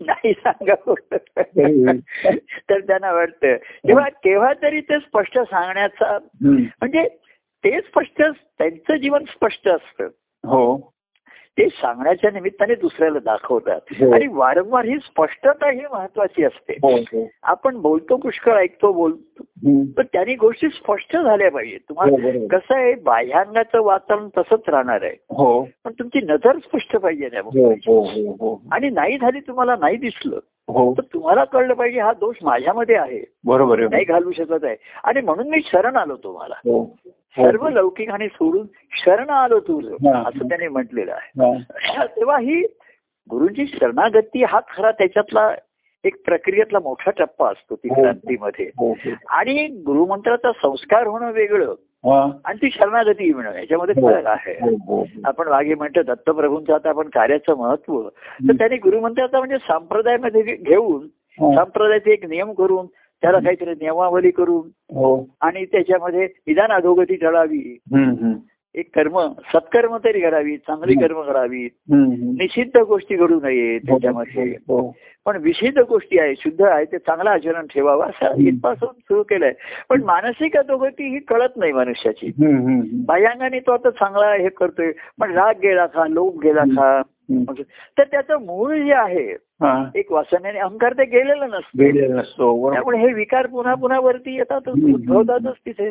नाही सांगावं हम्म. तर त्यांना वाटतं तेव्हा केव्हा तरी ते स्पष्ट सांगण्याचा. म्हणजे ते स्पष्ट त्यांचं जीवन स्पष्ट असतं हो ते सांगण्याच्या निमित्ताने दुसऱ्याला दाखवतात हो. आणि वारंवार ही स्पष्टता ही महत्वाची असते हो हो आपण बोलतो पुष्कळ ऐकतो बोलतो. तर त्यांनी गोष्टी स्पष्ट झाल्या पाहिजे तुम्हाला. कसं आहे बाह्यांगाचं वातावरण तसंच राहणार आहे हो पण तुमची नजर स्पष्ट पाहिजे त्या हो. हो हो हो आणि नाही झाली तुम्हाला नाही दिसलं हो तर तुम्हाला कळलं पाहिजे हा दोष माझ्यामध्ये आहे बरोबर नाही घालू शकत आहे आणि म्हणून मी शरण आलो तुम्हाला हो हो. सर्व लौकिक आणि सोडून शरण आलो तुझं. असं त्याने म्हटलेलं आहे. तेव्हा ही गुरुची शरणागती हा खरा त्याच्यातला एक प्रक्रियेतला मोठा टप्पा असतो ती. क्रांतीमध्ये आणि गुरुमंत्राचा संस्कार होणं वेगळं. आणि ती शरणागती मिळणं याच्यामध्ये हो. फरक आहे हो, हो. आपण मागे म्हणतो दत्तप्रभूंचं आता आपण कार्याचं महत्त्व तर त्यांनी गुरुमंत्राचा म्हणजे संप्रदायामध्ये घेऊन. संप्रदायाचे एक नियम करून त्याला काहीतरी नियमावली करून आणि त्याच्यामध्ये निदान अधोगती हम्म. एक कर्म सत्कर्म तरी करावी चांगली कर्म करावी. निषिद्ध गोष्टी घडू नये त्याच्यामध्ये हो पण विषिद्ध गोष्टी आहे शुद्ध आहे ते चांगलं आचरण ठेवावं असं इथपासून सुरू केलंय पण मानसिक अधोगती ही कळत नाही मनुष्याची. बाह्यांगाने तो आता चांगला हे करतोय पण राग गेला का लोभ गेला का. तर त्याचं मूळ जे आहे हा. एक वासनेने अहंकार ते गेलेलं नसतं बरोबर. त्यामुळे हे विकार पुन्हा पुन्हा वरती येतात हम्म. उद्भवतातच तिथे.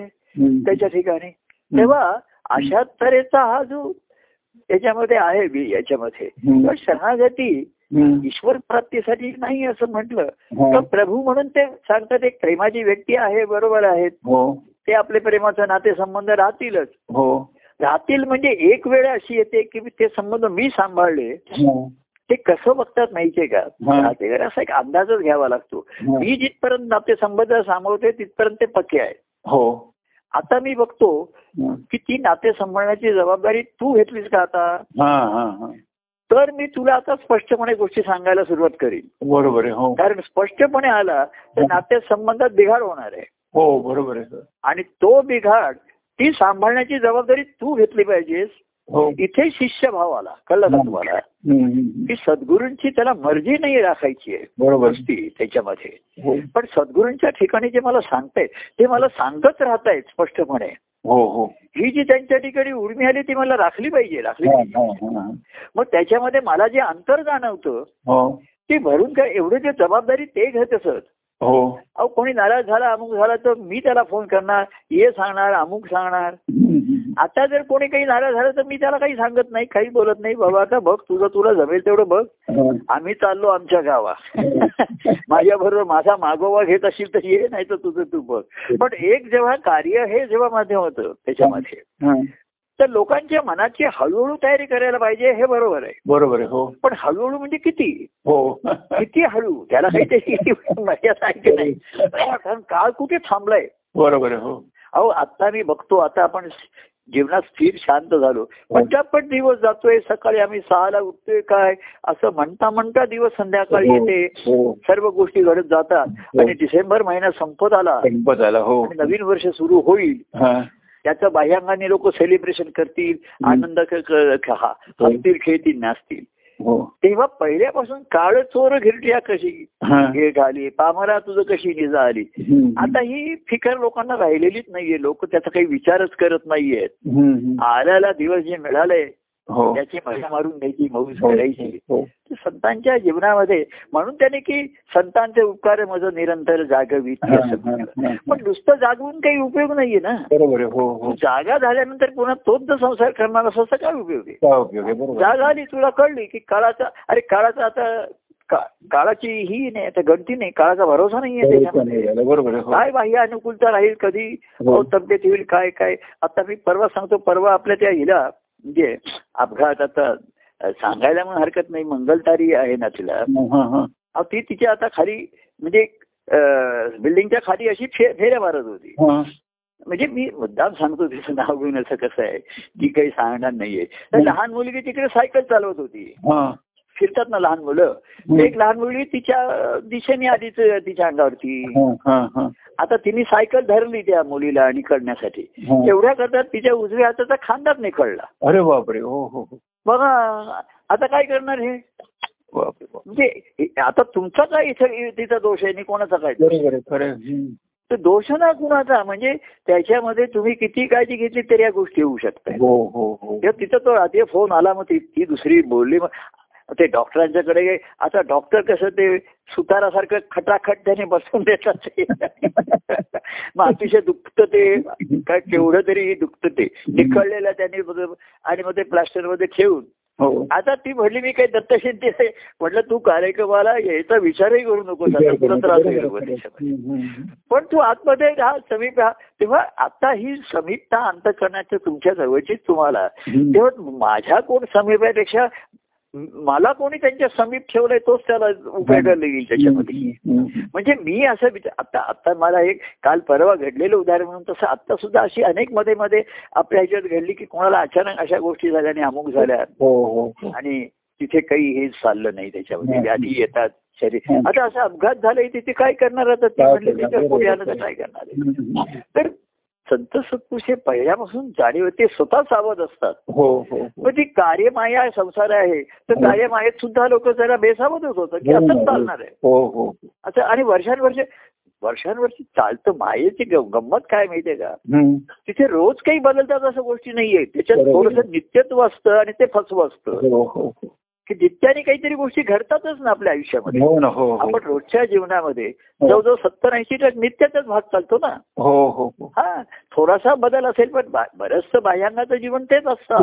त्याच्या ठिकाणी तेव्हा अशा तऱ्हेचा हा जो याच्यामध्ये आहे बी याच्यामध्ये. शरणागती. ईश्वर प्राप्तीसाठी नाही असं म्हटलं. हा. तर प्रभू म्हणून ते सांगतात एक प्रेमाची व्यक्ती आहे बरोबर आहेत. हो. ते आपले प्रेमाचे नातेसंबंध राहतीलच. हो. राहतील म्हणजे एक वेळ अशी येते की ते संबंध मी सांभाळले. ते कसं बघतात माहितीये का? असा एक अंदाजच घ्यावा लागतो. मी जिथपर्यंत नातेसंबंध सांभाळते तिथपर्यंत ते पक्के आहे. हो. आता मी बघतो हा. की ती नाते सांभाळण्याची जबाबदारी तू घेतलीस का आता? हा हा हा. तर मी तुला आता स्पष्टपणे गोष्टी सांगायला सुरुवात करीन. बरोबर आहे हो. कारण स्पष्टपणे आला तर नात्या संबंधात बिघाड होणार आहे. हो बरोबर आहे आणि तो बिघाड ती सांभाळण्याची जबाबदारी तू घेतली पाहिजेस. हो इथे शिष्य भाव आला कळलं का तुम्हाला. की सद्गुरूंची त्याला मर्जी नाही राखायची आहे. बरोबर. त्याच्यामध्ये. हो. पण सद्गुरूंच्या ठिकाणी जे मला सांगतायत ते मला सांगत राहतायत स्पष्टपणे. हो हो. ही जी त्यांच्या ठिकाणी उर्मी आली ती मला राखली पाहिजे राखली हा, पाहिजे. हा, हा. मग त्याच्यामध्ये मला जे अंतर जाणवतं हो. ते भरून काय एवढी जे जबाबदारी ते घेत असत. हो. अहो कोणी नाराज झाला अमुक झाला तर मी त्याला फोन करणार ये सांगणार अमुक सांगणार. आता जर कोणी काही नाराज झालं तर मी त्याला काही सांगत नाही काही बोलत नाही. बाबा आता बघ तुझं तुला जमेल तेवढं बघ. आम्ही चाललो आमच्या गावा माझ्या बरोबर माझा मागोवा घेत असेल तर ये नाही तर तुझं तू बघ. पण एक जेव्हा कार्य हे जेव्हा माध्यम होतं त्याच्यामध्ये. तर लोकांच्या मनाची हळूहळू तयारी करायला पाहिजे हे बरोबर आहे. बरोबर आहे हो. पण हळूहळू म्हणजे किती? हो. किती हळू? त्याला काहीतरी मर्यादा आहे की नाही? कारण काळ कुठे थांबलाय? बरोबर आहे हो. अहो आता मी बघतो आता आपण जीवनात स्थिर शांत झालो. पटापट दिवस जातोय सकाळी आम्ही सहाला उठतोय काय असं म्हणता म्हणता दिवस संध्याकाळी हो, येते. हो. सर्व गोष्टी घडत जातात. आणि डिसेंबर महिना संपत आला. संपत आला हो. नवीन वर्ष सुरू होईल. हा. त्याचं बाह्यांगाने लोक सेलिब्रेशन करतील आनंद हा- हसतील खेळतील नाचतील. हो तेव्हा पहिल्यापासून काळ चोर घिरट्या कशी हा. घे घाली पामरा तुझं कशी निजा आली. आता ही फिकर लोकांना राहिलेलीच नाहीये लोक त्याचा काही विचारच करत नाहीयेत. आल्याला दिवस जे मिळाले हो त्याची मजा मारून घ्यायची मौज हो. हो. ते संतांच्या जीवनामध्ये म्हणून त्याने की संतांचे उपकार माझं निरंतर जागवी हा, हा. हा. पण नुसतं जागवून काही उपयोग नाहीये ना. बरोबर हो हो. जागा झाल्यानंतर पुन्हा तोच जर संसार करणार असं काय उपयोग आहे? जागा आली तुला कळली की काळाचा अरे काळाचा आता काळाची ही नाही आता गणती नाही काळाचा भरोसा नाहीये बरोबर हो. काय बाह्य अनुकूलता राहील कधी? हो. तब्येत होईल काय काय? आता मी परवा सांगतो परवा आपल्या त्या हिला म्हणजे अपघात आता सांगायला म्हणून हरकत नाही मंगलतारी आहे ना तिला हा, हा. ती तिच्या आता खाली म्हणजे बिल्डिंगच्या खाली अशी फेऱ्या मारत होती हा. म्हणजे मी मुद्दाम सांगतो तिचं नाव घेऊन असं कसं आहे ती काही सांगणार नाहीये तर. लहान मुलगी तिकडे सायकल चालवत होती हा. फिरतात ना लहान मुलं हं. एक लहान मुलगी तिच्या दिशेने आधीच तिच्या अंगावरती. आता तिने सायकल धरली त्या मुलीला आणि करण्यासाठी हा. एवढ्या करतात तिच्या उजव्या हाताचा खांदाच निखळला अरे बापरे हो हो हो. बघा आता काय करणार हे. म्हणजे आता तुमचा काय इथं तिचा दोष आहे आणि कोणाचा काय. तर दोष ना कुणाचा म्हणजे त्याच्यामध्ये तुम्ही किती काळजी घेतली तरी या गोष्टी होऊ शकतात तिथं तो रात्री फोन आला मग ती ती दुसरी बोलली मग ते डॉक्टरांच्याकडे आता डॉक्टर कसं ते सुतारासारखं खटाखट त्याने बसून देतात ते. मग अतिशय दुखतं ते. काय केवढं तरी दुखतं ते. निखळलेलं त्याने आणि मग ते प्लास्टरमध्ये ठेवून. हो. आता ती म्हणली मी काही दत्तशिंदे आहे. म्हटलं तू कार्यक्रमाला यायचा विचारही करू नको तुला त्रास हम्म. पण तू आतमध्ये राहा समीप राहा. तेव्हा आता ही समीपता अंतकरणाच्या तुमच्या जवळचीच तुम्हाला. तेव्हा माझ्या कोण समीपापेक्षा मला कोणी त्यांच्या समीप ठेवलंय तोच त्याला उपयोगाला येईल त्याच्यामध्ये. म्हणजे मी असं विचार आता आता मला एक काल परवा घडलेलं उदाहरण म्हणून तसं आता सुद्धा अशी अनेकमध्ये मध्ये आपल्या ह्याच्यात घडली की कोणाला अचानक अशा गोष्टी झाल्या आणि अमुक झाल्या हो हो हो. आणि तिथे काही हे चाललं नाही त्याच्यामध्ये. व्याधी येतात शरीर. आता असा अपघात झालाय तिथे काय करणार आता ती म्हणली करणार? त्याच्या पुढे आलं तर. काय करणार. तर संत सत्पुरुष हे पहिल्यापासून जाणीव ते स्वतः सावध असतात हो हो हो. मग ती कार्यमाया संसार आहे तर हो. कार्यमायेत सुद्धा लोक जरा बेसावतच होतं की हो असंच चालणार आहे हो हो असं आणि वर्षानुवर्ष वर्षानुवर्षी चालतं मायेची गंमत काय माहितीये का. तिथे रोज काही बदलतात असं गोष्टी नाहीये त्याच्यात. थोडस नित्यत्व असतं आणि ते फसवं असतं हो हो हो. की नित्याने काहीतरी गोष्टी घडतातच ना आपल्या आयुष्यामध्ये. हो हो हो. आपण रोजच्या जीवनामध्ये. जवळजवळ सत्तर ऐंशी टक्के नित्याचाच भाग चालतो ना. हो हो हो. थोडासा बदल असेल पण बरंचसं बाह्यांगाचं जीवन तेच असतं.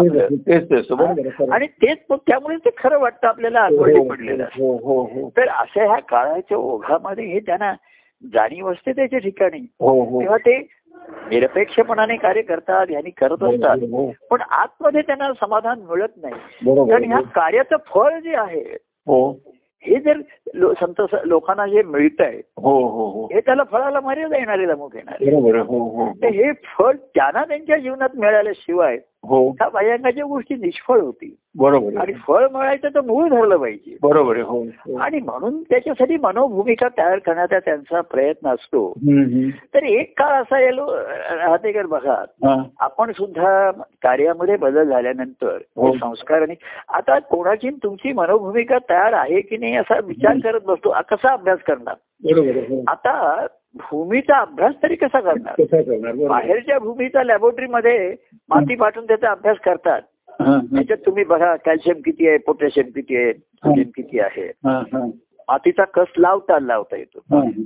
आणि तेच मग त्यामुळे ते खरं वाटतं आपल्याला आठवणी पडलेलं असतं. हो हो हो. तर अशा ह्या काळाच्या ओघामध्ये हे त्यांना जाणीव असते त्याच्या ठिकाणी. तेव्हा ते निरपेक्षपणाने कार्य करतात यांनी करत असतात. पण आतमध्ये त्यांना समाधान मिळत नाही कारण ह्या. कार्याचं फळ जे आहे हो हे जर संत लोकांना जे मिळत आहे हो हो हो त्याला फळाला मर्यादा येणारे येणारे. हो फळ त्यांना त्यांच्या जीवनात मिळाल्याशिवाय ह्या बाह्यांगाच्या गोष्टी निष्फळ होती बरोबर आणि फळ मिळायचं तर मूळ धरलं पाहिजे बरोबर हो हो. आणि म्हणून त्याच्यासाठी मनोभूमिका तयार करण्याचा त्यांचा प्रयत्न असतो. तर एक काळ असा येलो राहतेकर बघा हा. आपण सुद्धा कार्यामध्ये बदल झाल्यानंतर हो. हे संस्कार आणि आता कोणाची तुमची मनोभूमिका तयार आहे की नाही असा विचार करत बसतो कसा अभ्यास करणार हो. आता भूमीचा अभ्यास तरी कसा करणार. बाहेरच्या भूमीचा लॅबोरेटरीमध्ये माती पाठवून त्याचा अभ्यास करतात. त्याच्यात तुम्ही बघा कॅल्शियम किती आहे पोटॅशियम किती आहे सोडियम किती आहे. मातीचा कस लावता लावता येतो.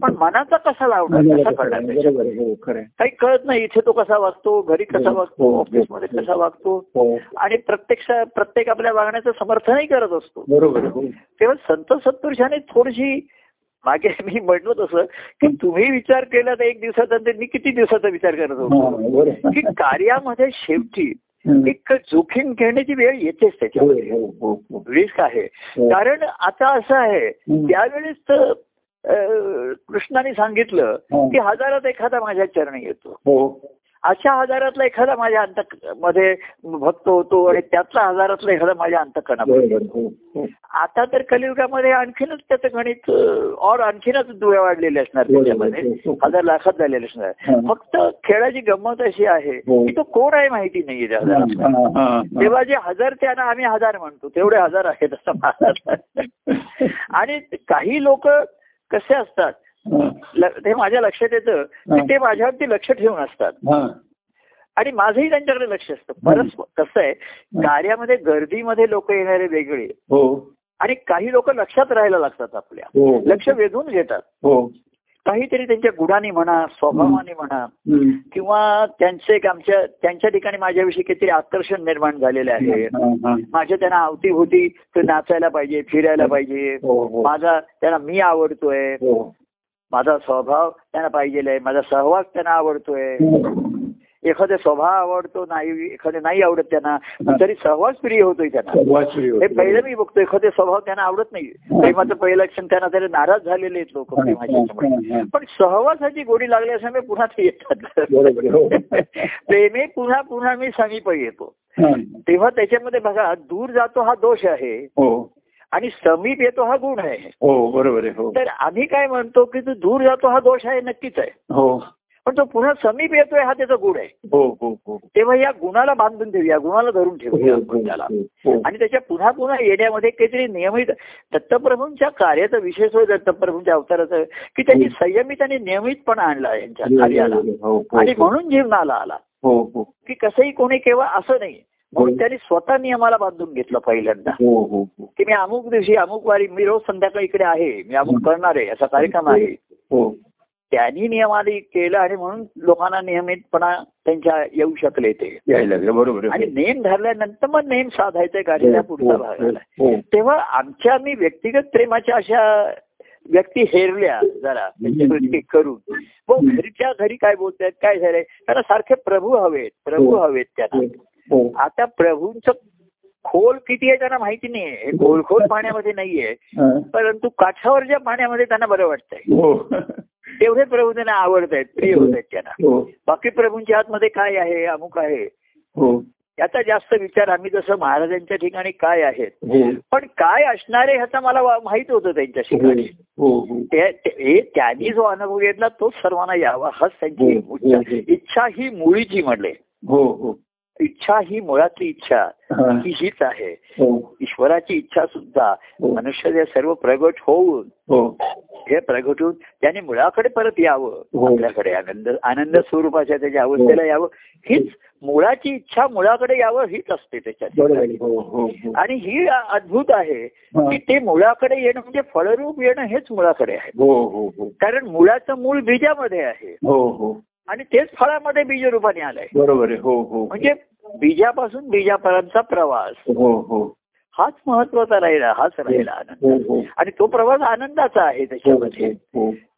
पण मनाचा कसा लावणार कसा करणार हो. काही कळत नाही इथे तो कसा वागतो घरी कसा हो, वागतो हो, ऑफिसमध्ये हो. कसा वागतो आणि प्रत्यक्ष प्रत्येक आपल्या वागण्याचं समर्थनही करत असतो बरोबर तेव्हा संत सत्पुरुषाने थोडीशी मागे मी म्हटलो तसं की तुम्ही विचार केला तर एक दिवसानंतर मी किती दिवसाचा विचार करत हा, होतो की कार्यामध्ये शेवटी. एक जोखीम घेण्याची वेळ येतेच हो, त्याच्यामध्ये हो, हो, हो. रिस्क आहे हो. कारण आता असं आहे. त्यावेळेस तर, कृष्णाने सांगितलं हा. की हजारात एखादा माझ्या चरणी येतो हो अशा हजारातला एखादा माझ्या अंत मध्ये भक्त होतो आणि त्यातला हजारातला एखादा माझ्या अंतकणामध्ये हो हो आता तर कलियुगामध्ये आणखीनच त्याचं गणित और आणखीनच दुव्या वाढलेले असणार त्याच्यामध्ये हो. हजार लाखात झालेले असणार. फक्त खेळाची गंमत अशी आहे. की तो कोण आहे माहिती नाहीये त्या. तेव्हा जे हजार त्यांना आम्ही हजार म्हणतो तेवढे हजार आहेत असं आणि काही लोक कसे असतात ते माझ्या लक्षात येतं की ते माझ्यावरती लक्ष ठेवून असतात. आणि माझंही त्यांच्याकडे लक्ष असतं. परत कसं आहे कार्यामध्ये गर्दीमध्ये लोक येणारे वेगळे. हो. आणि काही लोक लक्षात राहायला लागतात आपल्या. हो. लक्ष वेधून घेतात. हो. काहीतरी त्यांच्या गुणांनी म्हणा स्वभावाने म्हणा. किंवा त्यांचे आमच्या त्यांच्या ठिकाणी माझ्याविषयी काहीतरी आकर्षण निर्माण झालेले आहे. माझ्या त्यांना अवतीभोवती ते नाचायला पाहिजे फिरायला पाहिजे. माझा त्यांना मी आवडतोय. माझा स्वभाव त्यांना पाहिजे माझा सहवास त्यांना आवडतोय हो. एखादा स्वभाव आवडतो नाही एखादे नाही आवडत त्यांना तरी सहवास प्रिय होतोय त्यांना हे. पहिलं मी बघतो एखादे स्वभाव त्यांना आवडत नाही प्रेमाचं पहिलं लक्षण त्यांना तरी नाराज झालेले आहेत लोक प्रेमाच्या. पण सहवासाची गोडी लागली असल्यामुळे पुन्हा ते येतात आहे, हो. प्रेमे पुन्हा पुन्हा मी समीप येतो. तेव्हा त्याच्यामध्ये बघा दूर जातो हा दोष आहे हो आणि समीप येतो हा गुण आहे. हो बरोबर आहे हो. तर आम्ही काय म्हणतो की तो दूर जातो हा दोष आहे नक्कीच आहे. हो. पण तो पुन्हा समीप येतोय हा त्याचा गुण आहे. हो हो हो. तेव्हा या गुणाला बांधून ठेवूया गुणाला धरून ठेवूया. आणि त्याच्या पुन्हा पुन्हा येण्यामध्ये काहीतरी नियमित दत्तप्रभूंच्या कार्याचा विशेष होय दत्तप्रभूंच्या अवताराचं की त्यांनी संयमित आणि नियमितपणा आणला यांच्या कार्याला. आणि म्हणून जीवनाला आला. हो हो. की कसंही कोणी केव्हा असं नाही म्हणून त्यांनी स्वतः नियमाला बांधून घेतलं पहिल्यांदा. हो हो हो. की मी अमुक दिवशी अमुक वारी मी रोज संध्याकाळी इकडे आहे मी अमुक करणार आहे असा कार्यक्रम आहे. हो. त्यांनी नियमाने केलं आणि म्हणून लोकांना नियमितपणा त्यांच्या येऊ शकले ते. बरोबर आणि नेम धरल्यानंतर मग नेम साधायचं कार्य पुढचा भाग हो तेव्हा आमच्या मी व्यक्तिगत प्रेमाच्या अशा व्यक्ती हेरल्या जरा करून. मग घरच्या घरी काय बोलतायत काय झालंय? त्यांना सारखे प्रभू हवेत प्रभू हो. हवेत त्यांना. हो. आता प्रभूंचं खोल किती आहे त्यांना माहिती नाहीये. हे खोलखोल पाण्यामध्ये नाहीये. हा. परंतु काठावरच्या पाण्यामध्ये त्यांना बरं वाटतंय. हो. तेवढे प्रभू त्यांना आवडत आहेत. प्रिय होत आहेत त्यांना. हो. बाकी प्रभूंच्या आतमध्ये काय आहे अमुक आहे? हो. याचा जास्त विचार आम्ही जसं महाराजांच्या ठिकाणी काय आहेत. हो. पण काय असणारे ह्याचा मला माहीत होतं त्यांच्या ठिकाणी. हो हो. हे त्यांनी जो अनुभव घेतला तोच सर्वांना यावा. हाच त्यांची हो, इच्छा हो, हो. इच्छा ही मुळीची म्हणले हो हो. इच्छा ही मुळातली इच्छा हा. हीच आहे. हो. ईश्वराची इच्छा सुद्धा हो. मनुष्य जे सर्व प्रगट होऊन हो. हे प्रगट होऊन त्याने मुळाकडे परत यावं. आपल्याकडे आनंद आनंद स्वरूपाच्या त्याच्या अवस्थेला यावं. हीच मुळाची इच्छा मुळाकडे यावं हीच असते त्याच्यात. आणि ही अद्भुत आहे. की ते मुळाकडे येणं म्हणजे फळरूप येणं हेच मुळाकडे आहे. कारण मुळाचं मूळ बीजामध्ये आहे. आणि तेच फळामध्ये बीज रूपाने आलंय. बरोबर आहे. हो हो. म्हणजे बीजापासून बीजापर्यंतचा प्रवास. हो हो. हाच महत्त्वाचा राहिला हाच राहिला आनंद. हो आणि तो प्रवास आनंदाचा आहे त्याच्यामध्ये.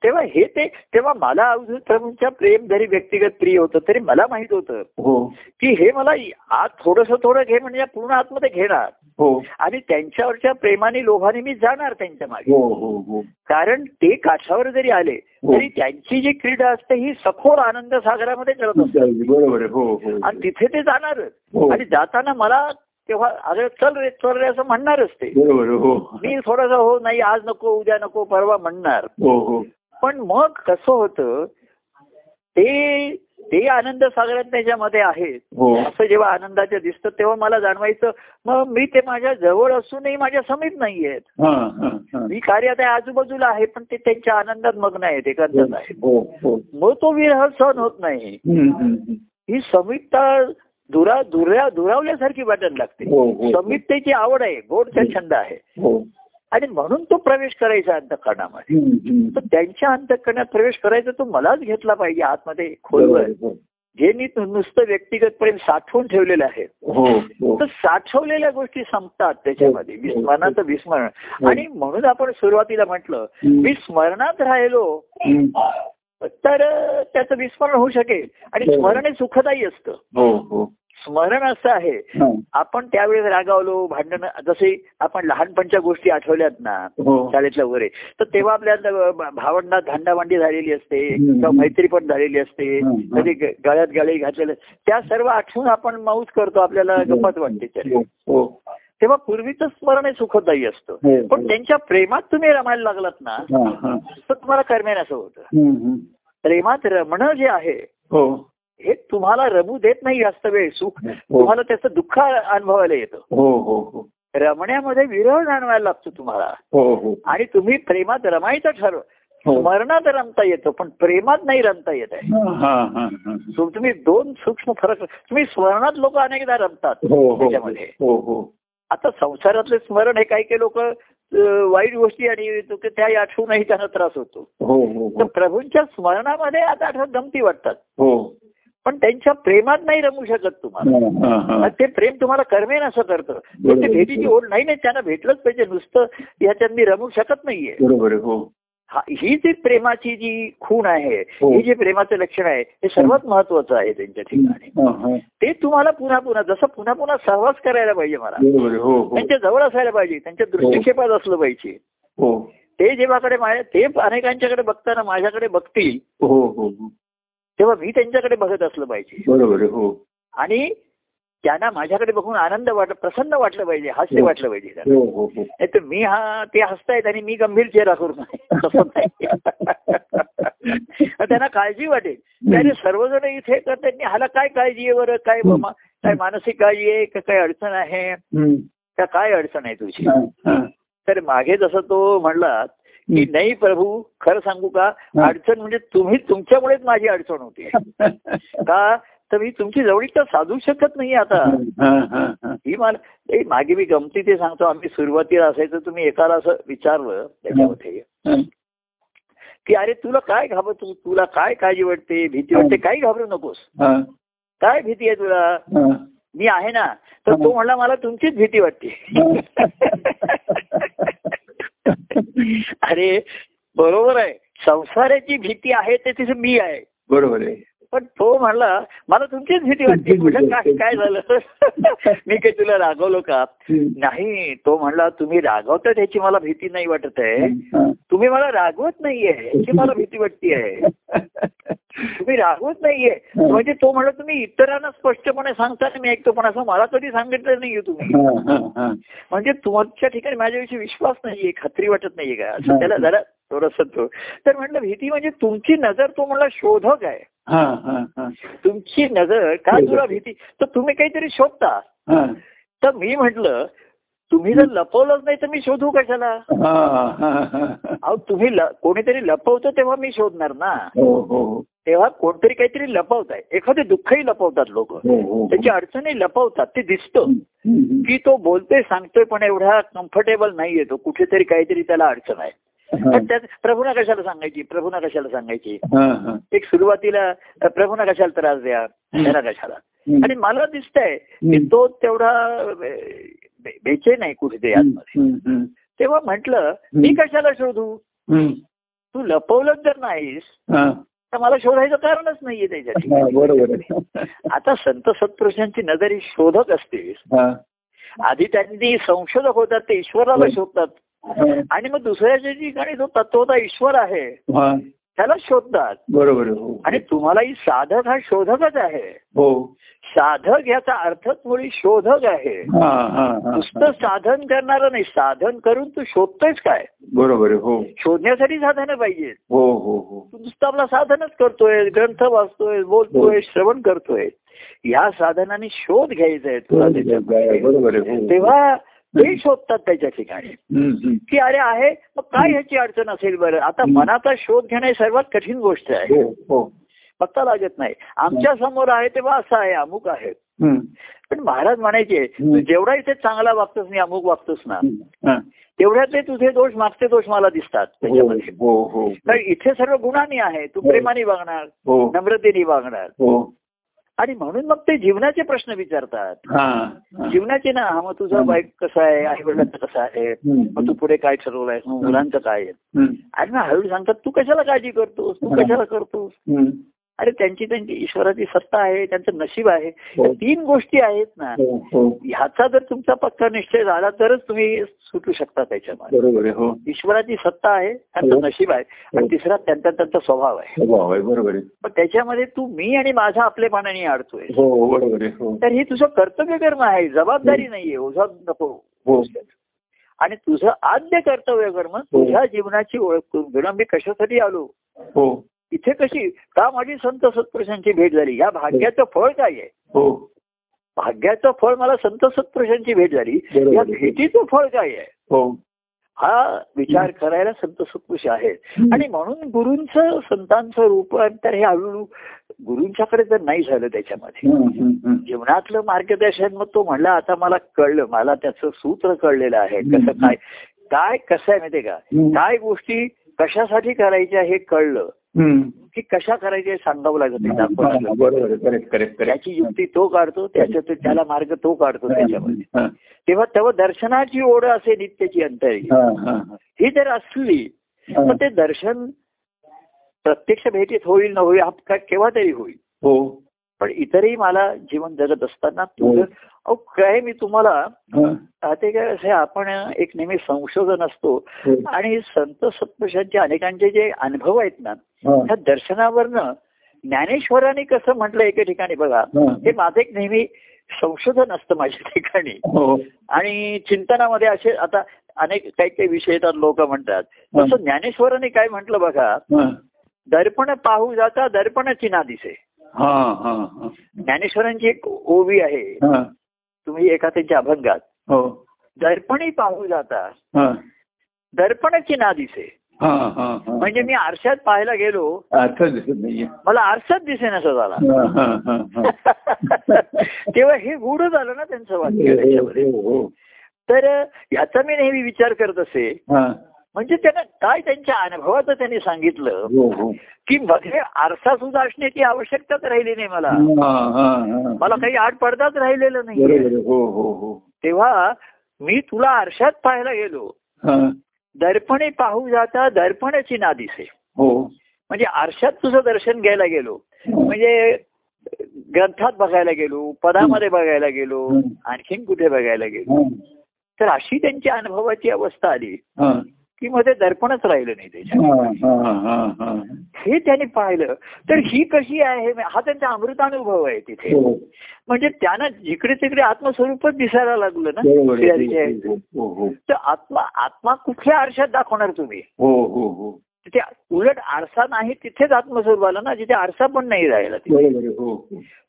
तेव्हा हे ते तेव्हा मला अवधूत प्रभूंच्या प्रेम जरी व्यक्तिगत प्रिय होतं तरी मला माहीत होतं की हे मला आत थोडस थोडं घे म्हणजे पूर्ण आतमध्ये घेणार. आणि त्यांच्यावरच्या प्रेमाने लोभाने मी जाणार त्यांच्या मागे. हो हो हो. कारण ते काठावर जरी आले हो. तरी त्यांची जी क्रीडा असते ही सखोल आनंद सागरामध्ये करत असते. बरोबर हो हो आणि तिथे ते जाणारच. हो. आणि जाताना मला तेव्हा अरे चल रे चल रे असं म्हणणारच ते. हो. मी थोडस हो नाही आज नको उद्या नको परवा म्हणणार. हो हो. पण मग कसं होतं ते ते आनंद सागरात त्याच्यामध्ये आहेत हो. असं जेव्हा आनंदाचे दिसतं तेव्हा मला जाणवायचं मग मी ते माझ्या जवळ असूनही माझ्या समीप नाहीयेत. हा हा हा. मी कार्यात आहे आजूबाजूला आहे पण ते त्यांच्या आनंदात मग्न आहेत एकांतात आहेत. हो हो. मग तो विरह सहन होत नाही. ही समीपता दुरा दुरा दुरावल्यासारखी वाटायला लागते. समीपतेची आवड आहे गोडचा छंद आहे. आणि म्हणून तो प्रवेश करायचा अंतकरणामध्ये. तर त्यांच्या अंतकरणात प्रवेश करायचा तो मलाच घेतला पाहिजे आतमध्ये खोलवर. जे मी नुसतं व्यक्तिगत प्रेम साठवून ठेवलेलं आहे हो हो तर साठवलेल्या गोष्टी संपतात त्याच्यामध्ये हो. विस्मरणाचं विस्मरण आणि म्हणून आपण सुरुवातीला म्हटलं स्मरणात राहिलो. तर त्याचं विस्मरण होऊ शकेल आणि. स्मरण हे सुखदायी असतं स्मरण असं आहे. हा. आपण त्यावेळेस रागावलो भांडण जसे आपण लहानपणच्या गोष्टी आठवल्यात ना हो. शाळेतल्या वगैरे तर तेव्हा आपल्या भावंडात भांडाभांडी झालेली असते. किंवा मैत्री पण झालेली असते. कधी गळ्यात गळे घातलेले त्या सर्व आठवून आपण माऊस करतो आपल्याला गंमत वाटते हो. हो. तेव्हा पूर्वीचं स्मरण हे सुखदायी असतं. हो. पण त्यांच्या प्रेमात तुम्ही रमायला लागलात ना हा हा. तर तुम्हाला करमेन असं होतं. प्रेमात रमणं जे आहे हो तुम्हाला रमू देत नाही जास्त वेळ सुख. हो. तुम्हाला त्याचं दुःख अनुभवायला येतं. हो हो हो. रमण्यामध्ये विरळ जाणवायला लागतो तुम्हाला. हो हो. आणि तुम्ही प्रेमात रमायचं ठरव. स्मरणात रमता येतं पण प्रेमात नाही रमता येत आहे. तुम्ही दोन सूक्ष्म फरक तुम्ही स्मरणात लोक अनेकदा रमतात त्याच्यामध्ये. आता संसारातले स्मरण हे काही काही लोक वाईट गोष्टी आणि त्या आठवूनही त्यांना त्रास होतो. तर प्रभूंच्या स्मरणामध्ये आता आठवत गमती वाटतात. पण त्यांच्या प्रेमात नाही रमू शकत तुम्हाला. ते प्रेम तुम्हाला करमेन असं करतं. ते भेटीची ओढ नाही नाही त्यांना भेटलंच पाहिजे. नुसतं ह्याच्यात मी रमू शकत नाहीये. बरोबर हो. हा- जी प्रेमाची जी खूण आहे हो. ही जे प्रेमाचं लक्षण आहे हे सर्वात महत्वाचं आहे त्यांच्या ठिकाणी. ते तुम्हाला पुन्हा पुन्हा जसं पुन्हा पुन्हा सहवास करायला पाहिजे मला. हो त्यांच्या जवळ असायला पाहिजे त्यांच्या दृष्टिक्षेपात असलं पाहिजे. ते जेव्हाकडे माझ्या ते अनेकांच्याकडे बघताना माझ्याकडे बघतील. तेव्हा मी त्यांच्याकडे बघत असलं पाहिजे. बरोबर हो. आणि त्यांना माझ्याकडे बघून आनंद वाट प्रसन्न वाटलं पाहिजे हास्य हो. वाटलं पाहिजे त्यांना. हो हो नाही तर मी हा ते हसतायत आणि मी गंभीर चेहरा करू नये तसं नाही. त्यांना काळजी वाटेल. अरे सर्वजण इथे करतात ह्याला काय काळजी आहे बरं? काय. मा- काय मानसिक काळजी आहे? का काय अडचण आहे. का काय अडचण आहे तुझी. तर मागे जसं तो म्हणला की. नाही प्रभू खरं सांगू का. अडचण म्हणजे तुम्ही तुमच्यामुळेच माझी अडचण होती. का? तर मी तुमची जवळीकता साधू शकत नाही आता. हा, हा, हा. ही मला मागे मी गमती ते सांगतो. आम्ही सुरुवातीला असायचं तुम्ही एकाला असं विचारलं त्याच्यामध्ये. की अरे तुला काय घाबर तू तुला काय काळजी वाटते? भीती वाटते? काही घाबरू नकोस. काय भीती आहे तुला. मी आहे ना. तर तो म्हणला मला तुमचीच भीती वाटते. अरे बरोबर आहे. संसाराची भीती आहे ते तिथे मी आहे. बरोबर आहे. पण तो म्हणला मला तुमचीच भीती वाटते म्हटलं काय काय झालं? मी काही तुला रागवलो का. नाही. तो म्हणला तुम्ही रागवता त्याची मला भीती नाही वाटत आहे. तुम्ही मला रागवत नाहीये. याची मला भीती वाटते आहे. तुम्ही रागवत नाहीये. म्हणजे तो म्हणला तुम्ही इतरांना स्पष्टपणे सांगता मी ऐकतो पण असं मला कधी सांगितलं नाहीये तुम्ही. म्हणजे तुमच्या ठिकाणी माझ्याविषयी विश्वास नाहीये खात्री वाटत नाहीये का? असं. त्याला जरा थोडस तो तर म्हटलं भीती म्हणजे तुमची नजर तो म्हणला शोधक आहे. हा, हा, हा. तुमची नजर का तुला भीती तर तुम्ही काहीतरी शोधता. हा. तर मी म्हटलं तुम्ही जर लपवलंच नाही तर मी शोधू कशाला. अहो तुम्ही कोणीतरी लपवतं तेव्हा मी शोधणार ना. हो हो. तेव्हा कोणतरी काहीतरी लपवत आहे एखादे दुःखही लपवतात लोक. हो त्याची अडचणी लपवतात. ते दिसतं. की तो बोलतोय सांगतोय पण एवढा कम्फर्टेबल नाहीये तो. कुठेतरी काहीतरी त्याला अडचण आहे. पण त्यात प्रभूना कशाला सांगायची प्रभूना कशाला सांगायची. एक सुरुवातीला प्रभूना कशाला त्रास द्या त्याला कशाला. आणि मला दिसतंय की. तो तेवढा अ, बे- बेचैन आहे कुठेतरी आतमध्ये. तेव्हा म्हटलं मी कशाला शोधू. तू लपवलं जर नाहीस हा. तर मला शोधायचं कारणच नाहीये त्याच्या बरोबर ठिकाणी आहे आता संत सत्पुरुषांची नजर ही शोधक असते हा. आधी त्यांनी संशोधक होतात ते ईश्वराला शोधतात. आणि मग दुसऱ्याच्या ठिकाणी जो तत्वता ईश्वर आहे हा. त्याला शोधतात. बरोबर. हो. आणि तुम्हालाही साधक हा शोधकच आहे. हो. साधक याचा अर्थच मुळी शोधक आहे. हा हा हा नुसतं साधन करणार नाही. साधन करून तू शोधतोयस काय? बरोबर हो. शोधण्यासाठी साधनं पाहिजेत. हो हो हो. तू नुसतं आपला साधनच करतोय ग्रंथ वाचतोय बोलतोय श्रवण करतोय. ह्या साधनाने शोध घ्यायचा आहे तुला त्याच्यामध्ये. हो ते शोधतात त्याच्या ठिकाणी. की अरे आहे मग काय ह्याची अडचण असेल बरं? आता. मनाचा शोध घेणं सर्वात कठीण गोष्ट आहे. हो हो. पत्ता लागत नाही. आमच्यासमोर आहे तेव्हा असं आहे अमुक आहे. पण महाराज म्हणायचे. तू जेवढा इथे चांगला वागतोस नाही अमुक वागतोस ना हम्म. हा. तेवढ्यातले तुझे दोष मागचे दोष मला दिसतात हो त्याच्यामध्ये. इथे सर्व गुणांनी आहे. तू. प्रेमाने वागणार नम्रतेने वागणार. आणि म्हणून मग ते जीवनाचे प्रश्न विचारतात. जीवनाचे ना हा मग तुझा. बाईक कसा आहे? आई वडिलांचं कसं आहे? मग तू पुढे काय ठरवलंय? मग मुलांचं काय आहे? आणि मग हळू सांगतात तू कशाला काळजी करतोस? तू. कशाला करतोस. अरे त्यांची त्यांची ईश्वराची सत्ता आहे त्यांचं नशीब आहे. हो. तीन गोष्टी आहेत ना. हो हो. ह्याचा जर तुमचा पक्का निश्चय झाला तरच तुम्ही सुटू शकता त्याच्यामध्ये. हो. ईश्वराची सत्ता आहे त्यांचं. नशीब आहे. आणि. तिसरा त्यांचा त्यांचा स्वभाव आहे. बरोबर पण त्याच्यामध्ये तू मी आणि माझा आपलेपणाने अडतोय तर हे तुझं कर्तव्य कर्म आहे जबाबदारी नाहीये ओझा नको. आणि तुझं आद्य कर्तव्य कर्म तुझ्या जीवनाची ओळख करून घेणं. मी कशासाठी आलो? हो. इथे कशी का माझी संत सत्पुरुषांची भेट झाली? या भाग्याचं फळ काय आहे? हो. भाग्याचं फळ मला संत सत्पुरुषांची भेट झाली. या भेटीचं फळ काय आहे? हो. हा विचार करायला संत सत्पुरुष आहेत. आणि म्हणून गुरूंचं संतांचं रूपांतर हे हळूहळू गुरूंच्याकडे जर नाही झालं त्याच्यामध्ये. जीवनातलं मार्गदर्शन मग तो म्हणला आता मला कळलं मला त्याचं सूत्र कळलेलं आहे. कसं काय काय कसं आहे माहितीये का. काय गोष्टी कशासाठी करायच्या हे कळलं. की कशा करायच्या हे सांगावं लागत त्याची युक्ती तो काढतो त्याच्यात त्याला मार्ग तो काढतो त्याच्यामध्ये. तेव्हा तेव्हा दर्शनाची ओढ असे नित्याची अंतरी. हा, जर असली. तर ते दर्शन प्रत्यक्ष भेटीत होईल न होईल केव्हा तरी होईल. हो. पण इतरही मला जीवन जगत असताना तुझं हो. अहो काय मी तुम्हाला ते काय असे आपण एक नेहमी संशोधन असतो हो. आणि संत सत्पुरुषांचे अनेकांचे जे अनुभव आहेत ना त्या दर्शनावरनं ज्ञानेश्वरांनी कसं म्हटलं एके ठिकाणी बघा हा. माझं एक नेहमी संशोधन असतं माझ्या ठिकाणी हो आणि चिंतनामध्ये असे आता अनेक काही काही विषय येतात लोक म्हणतात तसं ज्ञानेश्वरांनी काय म्हटलं बघा दर्पण पाहू जाता दर्पणाची ना दिसे. ज्ञानेश्वरांची एक ओवी आहे. तुम्ही एका त्यांच्या अभंगात. हो. दर्पणी पाहू जाता. दर्पणाची ना दिसे. म्हणजे मी आरशात पाहायला गेलो. मला आरशात दिसेनासा झाला हा, हा, हा. तेव्हा हे गूढ झालं ना त्यांचं वाक्य हो, हो, तर याचा मी नेहमी विचार करत असे. म्हणजे त्यांना काय त्यांच्या अनुभवाचं त्यांनी सांगितलं? हो, हो. की मध्ये आरसा सुद्धा असण्याची आवश्यकताच राहिली नाही मला. मला काही आड पडदाच राहिलेलं नाही. हो तेव्हा मी तुला आरशात पाहायला गेलो. दर्पणे पाहू जाता दर्पणाची ना दिसे म्हणजे आरशात तुझं दर्शन घ्यायला गेलो. म्हणजे ग्रंथात बघायला गेलो पदामध्ये बघायला गेलो. आणखीन कुठे बघायला गेलो. तर अशी त्यांची अनुभवाची अवस्था आली. की मध्ये दर्पणच राहिलं नाही त्याच्यात हा, हा, हा, हा. हे त्यांनी पाहिलं तर ही कशी आहे हा त्यांचा अमृतानुभव आहे तिथे हो, म्हणजे त्यांना जिकडे तिकडे आत्मस्वरूपच दिसायला लागलं ना. हो, हो. तर आत्मा आत्मा कुठल्या आरशात दाखवणार तुम्ही तिथे उलट आरसा नाही तिथेच आत्मस्वरूप आला ना जिथे आरसा पण नाही राहिला तिथे.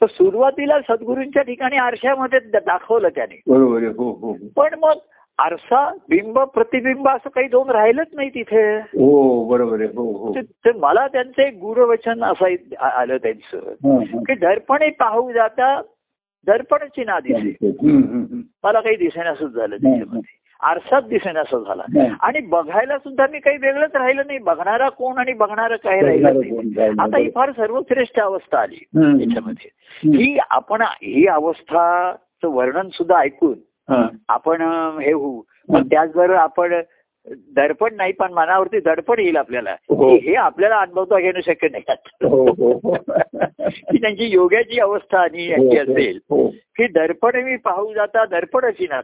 तर सुरुवातीला सद्गुरूंच्या ठिकाणी आरशामध्ये दाखवलं त्याने. पण मग आरसा बिंब प्रतिबिंब असं काही दोन राहिलंच नाही तिथे हो बरोबर आहे. हो हो ते- ते मला त्यांचं एक गुरुवचन असं आलं त्यांचं. की दर्पणे पाहू जाता दर्पणची ना दिसे. मला काही दिसेनासच झालं त्याच्यामध्ये आरसात दिसेनासं झाला. आणि बघायला सुद्धा मी काही वेगळंच राहिलं नाही बघणारा कोण आणि बघणारं काय राहिलं नाही आता ही फार सर्वश्रेष्ठ अवस्था आली हम्म. याच्यामध्ये हम्म. ही आपण ही अवस्थाचं वर्णन सुद्धा ऐकून आपण हे होऊ. मग त्याचबरोबर आपण दर्पण नाही पण मनावरती दडपण येईल आपल्याला हो. हे आपल्याला अनुभवता घेणं शक्य नाही. हो हो. की त्यांची योगाची अवस्था आणि याची असेल की दर्पण मी पाहू जाता दर्पणच ना.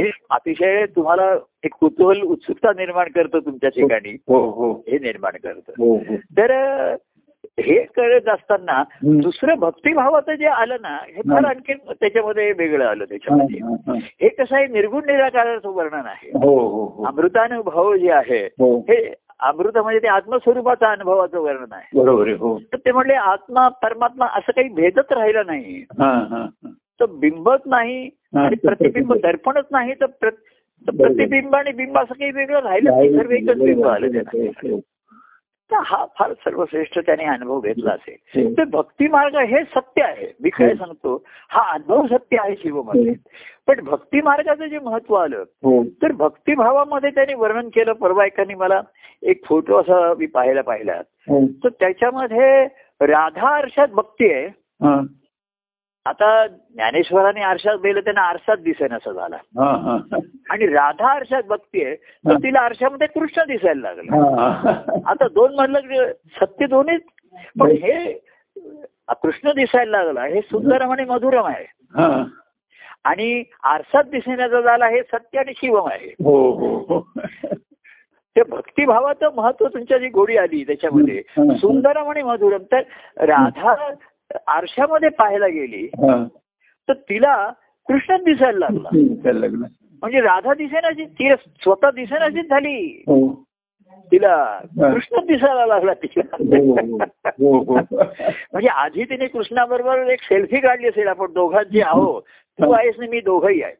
हे अतिशय तुम्हाला एक कुतूहल उत्सुकता निर्माण करतं तुमच्या ठिकाणी. हो निर्माण करतं. तर हे करत असताना. दुसरं भक्तिभावाचं जे आलं ना हे फार. आणखी त्याच्यामध्ये वेगळं आलं त्याच्यामध्ये. हा, कसं आहे निर्गुण निराकाराचं वर्णन आहे. हो हो हो. अमृतानुभव जे आहे हो. अमृत म्हणजे ते आत्मस्वरूपाचं अनुभवाचं वर्णन आहे. बरोबर हो. तर ते म्हणले आत्मा परमात्मा असं काही भेदच राहिला नाही. तर बिंबच नाही आणि प्रतिबिंब. दर्पणच नाही तर. प्रतिबिंब आणि बिंब असं काही वेगळं राहिलं सर्व एकच बिंब आलं हो, तर हा फार सर्वश्रेष्ठ त्याने अनुभव घेतला असेल. हो. तर भक्ती मार्ग हे सत्य आहे. मी काय हो. सांगतो हा अनुभव सत्य आहे शिवमध्ये पण भक्ती मार्गाचं जे महत्त्व आलं हो. तर भक्तिभावामध्ये त्यांनी वर्णन केलं. परवा एकाने मला एक फोटो असा मी पाहायला पाहिला. हो. तर त्याच्यामध्ये राधा आरशात भक्ती आहे. हा. आता ज्ञानेश्वराने आरशात गेलं त्यांना आरशात दिसेन असं झाला आणि राधा आरशात बघतीये. तर तिला आरशामध्ये कृष्ण दिसायला लागला. आता दोन मधलं सत्य दोन्हीच पण हे कृष्ण दिसायला लागला हे सुंदरम आणि मधुरम आहे. हा. आणि आरसात दिसण्याचा झाला हे सत्य आणि शिवम आहे. हो हो हो. ते भक्तिभावाचं महत्त्व तुमच्या जी गोडी आली त्याच्यामध्ये. सुंदरम आणि मधुरम. तर राधा आरशामध्ये पाहायला गेली तर तिला कृष्ण दिसायला लागला. म्हणजे राधा दिसेनाची ती स्वतः दिसेनाचीच झाली. हो. तिला कृष्ण दिसायला लागला तिला. हो हो हो. म्हणजे आधी तिने कृष्णाबरोबर एक सेल्फी काढली असेल आपण दोघांची आहो तू आहेस ना मी दोघंही आहे.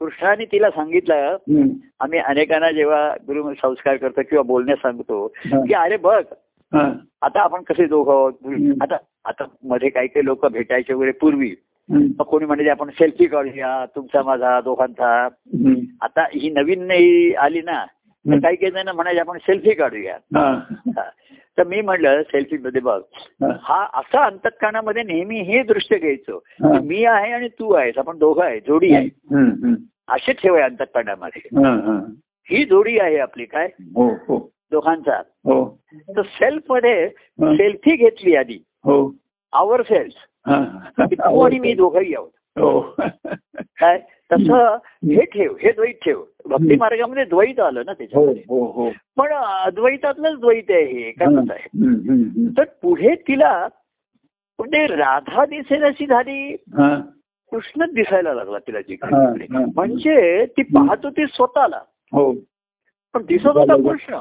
कृष्णाने तिला सांगितलं. आम्ही अनेकांना जेव्हा गुरु संस्कार करतो किंवा बोलण्यास सांगतो. की अरे बघ आता आपण कसे दोघं. आता आता मध्ये काही काही लोक भेटायचे वगैरे पूर्वी कोणी म्हणजे आपण सेल्फी काढूया तुमचा माझा दोघांचा. आता ही नवीन नाही आली ना तर. काही काही जण म्हणायचे आपण सेल्फी काढूया. तर मी म्हणलं सेल्फी मध्ये बघ हा. असा अंतकरणामध्ये नेहमी हे दृश्य घ्यायचं मी आहे आणि तू आहेस आपण दोघं आहे जोडी आहे. असे ठेवाय अंतकरणामध्ये हा. हा. ही जोडी आहे आपली काय हो हो दोघांचा. हो. तर सेल्फमध्ये. सेल्फी घेतली आधी. आवर सेल्फ. तू आणि मी दोघंही आहोत. हो. काय? तसं हे ठेव हे द्वैत ठेव. भक्ती मार्गामध्ये द्वैत आलं ना त्याच्यामध्ये. हो पण अद्वैतातलंच द्वैत आहे हे एकाच आहे. तर पुढे तिला म्हणजे राधा दिसेल अशी झाली. कृष्णच दिसायला लागला तिला. हा. म्हणजे ती पाहत होती स्वतःला. हो. पण दिसत होता कृष्ण.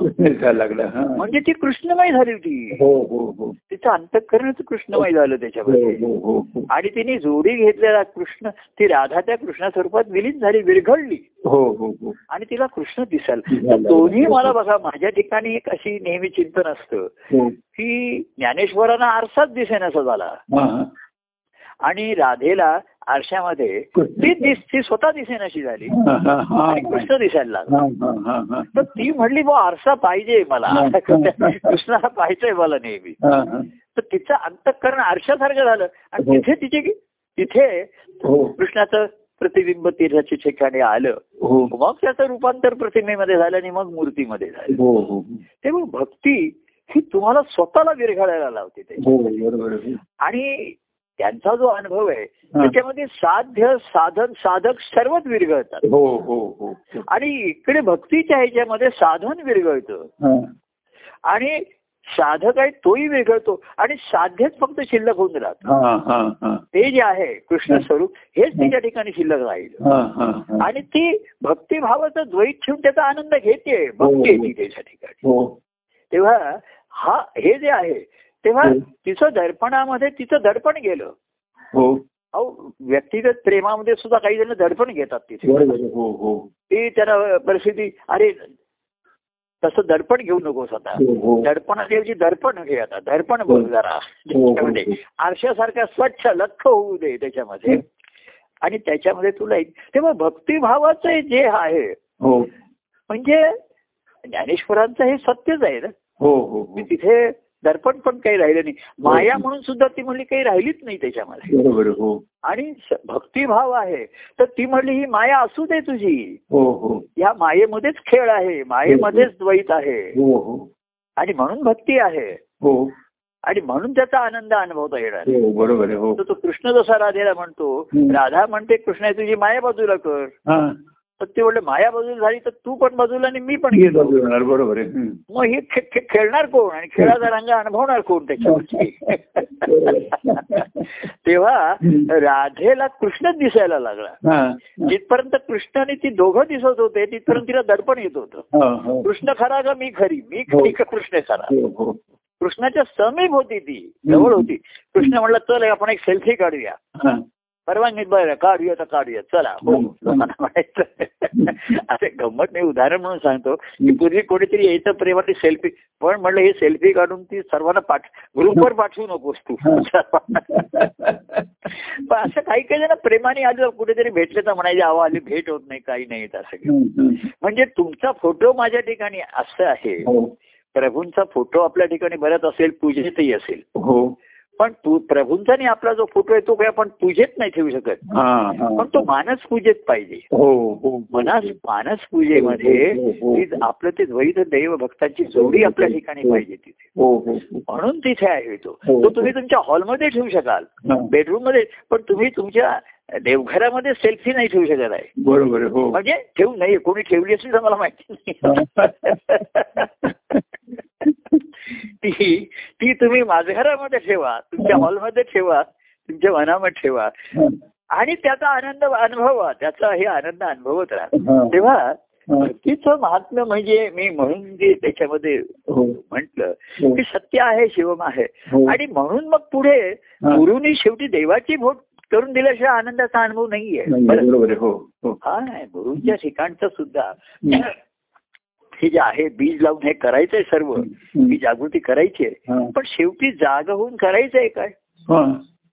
लागला. म्हणजे ती कृष्णमय झाली होती. हो हो हो. तिचं अंतकरणच कृष्णमय झालं त्याच्यामध्ये. आणि तिने जोडी घेतलेला कृष्ण ती राधा त्या कृष्णा स्वरूपात विलीन झाली विरघळली. हो हो हो. आणि तिला कृष्ण दिसायला दोन्ही. मला बघा माझ्या ठिकाणी एक अशी नेहमी चिंतन असतं. की ज्ञानेश्वरांना आरसाच दिसेनासा झाला. आणि राधेला आरशामध्ये ती दिस ती स्वतः दिसेनाशी झाली. आणि कृष्ण दिसायला लागला. तर ती म्हणली बा आरसा पाहिजे मला. कृष्णाला पाहिजेय मला नेहमी. तर तिचं अंतकरण आरशासारखं झालं आणि हो. तिथे तिचे तिथे हो कृष्णाचं प्रतिबिंब तिच्या ठिकाणी आलं हो मग त्याचं रूपांतर प्रतिमेमध्ये झालं आणि मग मूर्तीमध्ये झालं तेव्हा भक्ती ही तुम्हाला स्वतःला विरघळायला लावते ते. आणि त्यांचा जो अनुभव आहे हा. त्याच्यामध्ये साध्य साधन साधक सर्वच विरघळतात हो हो हो हो. आणि इकडे भक्तीच्या ह्याच्यामध्ये साधन विरघळतं हा. आणि साधक आहे तोही विरघळतो आणि साध्यच फक्त शिल्लक होऊन राहत हा, हा, हा. ते जे आहे कृष्ण स्वरूप हेच तिच्या ठिकाणी शिल्लक राहील हा, हा, हा. आणि ती भक्तिभावाचं द्वैत ठेवून त्याचा आनंद घेते भक्ती येते त्याच्या ठिकाणी हो तेव्हा हा हे जे आहे तेव्हा हो. तिचं दर्पणामध्ये तिचं दडपण गेलं. हो. अहो व्यक्तिगत प्रेमामध्ये सुद्धा काही जण दडपण घेतात तिथे. हो ती त्याला परिस्थिती अरे तसं दडपण घेऊ नकोस आता. दडपणाऐवजी दर्पण घे आता. दर्पण बोल जरा. त्याच्यामध्ये आरशासारखा स्वच्छ लख होऊ दे त्याच्यामध्ये. आणि त्याच्यामध्ये तुला एक तेव्हा भक्तिभावाचं जे आहे हो. म्हणजे ज्ञानेश्वरांचं हे सत्यच आहे ना. हो हो. मी तिथे दर्पण पण काही राहिलं नाही. माया म्हणून सुद्धा ती म्हणली काही राहिलीच नाही त्याच्यामध्ये. बरोबर. हो. आणि भक्तिभाव आहे. तर ती म्हणली ही माया असू दे तुझी. हो हो. या मायेमध्येच खेळ आहे. मायेमध्येच द्वैत आहे. हो हो. आणि म्हणून भक्ती आहे. हो. आणि म्हणून त्याचा आनंद अनुभवता येणार हो बरोबर हो. तो कृष्ण जसा राधेला म्हणतो. राधा म्हणते कृष्णा तुझी माया बाजूला कर. हा. तर ते म्हणले माया बाजूला झाली तर तू पण बाजूला आणि मी पण गेलो. बरोबर आहे. मग हे खेळणार कोण? आणि खेळाचा रंग अनुभवणार कोण त्याच्यावरती? तेव्हा. राधेला कृष्णच दिसायला लागला. हा जिथपर्यंत कृष्ण आणि ती दोघं दिसत होते तिथपर्यंत तिला दडपण येत होतं. हा, हो. कृष्ण खरा का मी खरी? मी हो. खरी का कृष्ण खरा. हो, हो. कृष्णाच्या समीप होती ती जवळ होती. कृष्ण म्हणलं चल आपण एक सेल्फी काढूया. हा. परवानगी बरं काढूया तर काढूया. चला. हो. लोकांना म्हणायचं असे गंमत मी उदाहरण म्हणून सांगतो. की पूर्वी कोणीतरी यायचं प्रेमाची सेल्फी पण म्हणलं हे सेल्फी काढून ती सर्वांना पाठ ग्रुपवर पाठवू नकोस तू पण असं काही काही जण प्रेमाने आलं कुठेतरी भेटले तर म्हणायचे अहो आली भेट होत नाही काही नाही. असं. म्हणजे तुमचा फोटो माझ्या ठिकाणी असं आहे. हो. प्रभूंचा फोटो आपल्या ठिकाणी बरंच असेल पूजेतही असेल. हो. पण तू प्रभूंचा आणि आपला जो फोटो आहे तो काही आपण पूजेत नाही ठेवू शकत. हा हा. पण तो मानस पूजेत पाहिजे. हो हो मनास मानस पूजेमध्ये हो, हो, हो. आपलं ते द्वैत देव भक्तांची जोडी आपल्या ठिकाणी पाहिजे तिथे. हो हो म्हणून तिथे आहे तो. हो. तो तुम्ही तुमच्या हॉलमध्ये ठेवू शकाल. हा. बेडरूममध्ये पण तुम्ही तुमच्या देवघरामध्ये सेल्फी नाही ठेवू शकत आहे बरोबर हो म्हणजे ठेवू नाही कोणी ठेवली असेल तर मला माहिती नाही ती ती तुम्ही माझ्या घरामध्ये ठेवा तुमच्या हॉलमध्ये ठेवा तुमच्या मनामध्ये ठेवा हा. आणि त्याचा आनंद अनुभवा त्याचा हे आनंद अनुभवत राहा हा. तेव्हा हा. भक्तीचं महात्म्य म्हणजे मी म्हणून जे त्याच्यामध्ये हो म्हंटल हो. की सत्य आहे शिवम आहे हो. आणि म्हणून मग पुढे हा. गुरुनी शेवटी देवाची भोट करून दिल्याशिवाय आनंदाचा अनुभव नाहीये नाही, बरं? बरोबर हो हो हा नाही गुरुंच्या ठिकाणचं सुद्धा. हे जे आहे बीज लावून हे करायचंय सर्व. ही जागृती करायची आहे. पण शेवटी जाग होऊन करायचंय काय.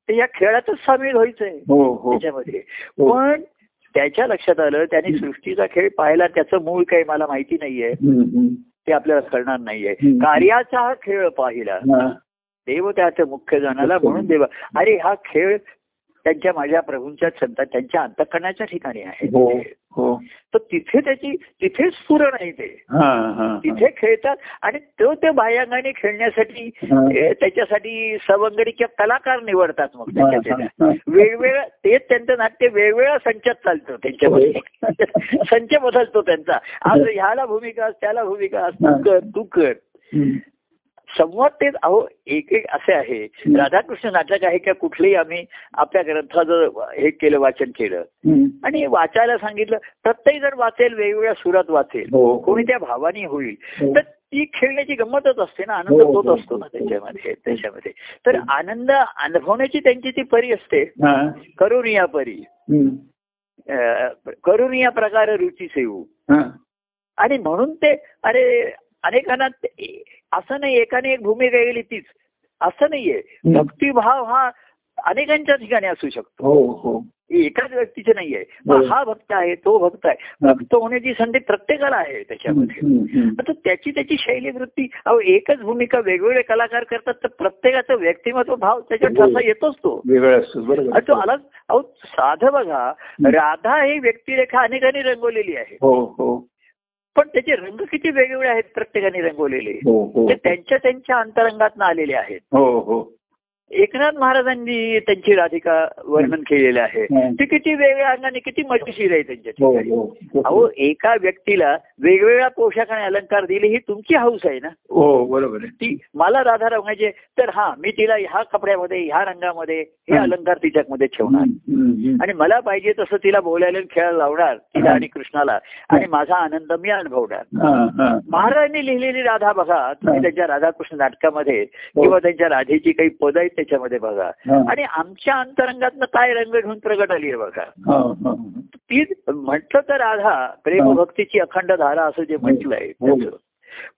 ते या खेळातच सामील व्हायचंय हो त्याच्यामध्ये. पण त्याच्या लक्षात आलं त्याने सृष्टीचा खेळ पाहायला त्याचं मूळ काही मला माहिती नाहीये. ते आपल्याला कळणार नाहीये. कार्याचा हा खेळ पाहिला. देव त्याचं मुख्य जणाला म्हणून देव अरे हा खेळ त्यांच्या माझ्या प्रभूंच्या संत त्यांच्या अंतकरणाच्या ठिकाणी आहे. हो हो. तर तिथे त्याची तिथे स्फुरण आहे ते. हा हा तिथे खेळतात आणि तो ते बाह्यांगाने खेळण्यासाठी हा. त्याच्यासाठी सवंगडी किंवा कलाकार निवडतात मग हा, त्याच्या हा, त्याला. हा. वेगवेगळं तेच त्यांचं नाट्य वेगवेगळ्या संचात चालतं त्यांच्यामध्ये. संच बदलतो त्यांचा. आज ह्याला भूमिका त्याला भूमिका तू कर तू कर. संवाद तेच अहो एक एक असे आहे राधाकृष्ण नाटक आहे का कुठलेही आम्ही आपल्या ग्रंथाचं हे केलं वाचन केलं. आणि वाचायला सांगितलं प्रत्येक जण वाचेल वेगवेगळ्या सुरात वाचेल हो. कोणी त्या भावानी होईल हो. तर ती खेळण्याची गंमतच असते ना आनंद हो, तोच हो, असतो ना. त्याच्यामध्ये त्याच्यामध्ये तर आनंद अनुभवण्याची त्यांची ती परी असते. करून या परी करून या प्रकारे रुची सेवू. आणि म्हणून ते अरे अनेकांना असं नाही एकाने एक भूमिका गेली तीच. असं नाहीये. भक्तिभाव हा अनेकांच्या ठिकाणी असू शकतो. हो हो. ही एकाच व्यक्तीचे नाहीये. हो. भक्त आहे तो भक्त आहे. भक्त होण्याची संधी प्रत्येकाला आहे त्याच्यामध्ये. आता त्याची त्याची शैली वृत्ती अहो एकच भूमिका वेगवेगळे कलाकार करतात तर प्रत्येकाचं व्यक्तिमत्व भाव त्याच्यात हो. ठसा येतोच तो. वेगळं असतो बरोबर. आणि तो आला अहो साधं बघा राधा ही व्यक्तिरेखा अनेकांनी रंगवलेली आहे. पण त्याचे रंग किती वेगवेगळे आहेत प्रत्येकाने रंगवलेले. हो हो. ते त्यांच्या त्यांच्या अंतरंगात आलेले आहेत. हो. एकनाथ महाराजांनी त्यांची राधिका वर्णन केलेलं आहे. हं. ती किती वेगळ्या अंगाने किती मजेशीर आहे त्यांच्या हो हो अहो एका व्यक्तीला वेगवेगळ्या पोशाख आणि अलंकार दिले ही तुमची हौस आहे ना? हो बरोबर ती मला राधा रंगाचे तर हा मी तिला ह्या कपड्यामध्ये ह्या रंगामध्ये हे. अलंकार तिच्यामध्ये ठेवणार. आणि मला पाहिजे तसं तिला बोलायला खेळायला लावणार तिला आणि कृष्णाला. आणि माझा आनंद मी अनुभवणार. महाराजांनी लिहिलेली राधा बघा तुम्ही. त्यांच्या राधाकृष्ण नाटकामध्ये किंवा त्यांच्या राधेची काही पद आहेत त्याच्यामध्ये बघा. हा. आणि आमच्या अंतरंगातनं काय रंग घेऊन प्रगट आली आहे बघा. हा, हा. ती म्हटलं तर राधा प्रेमभक्तीची अखंड धारा असं जे म्हटलंय हो. त्याचं.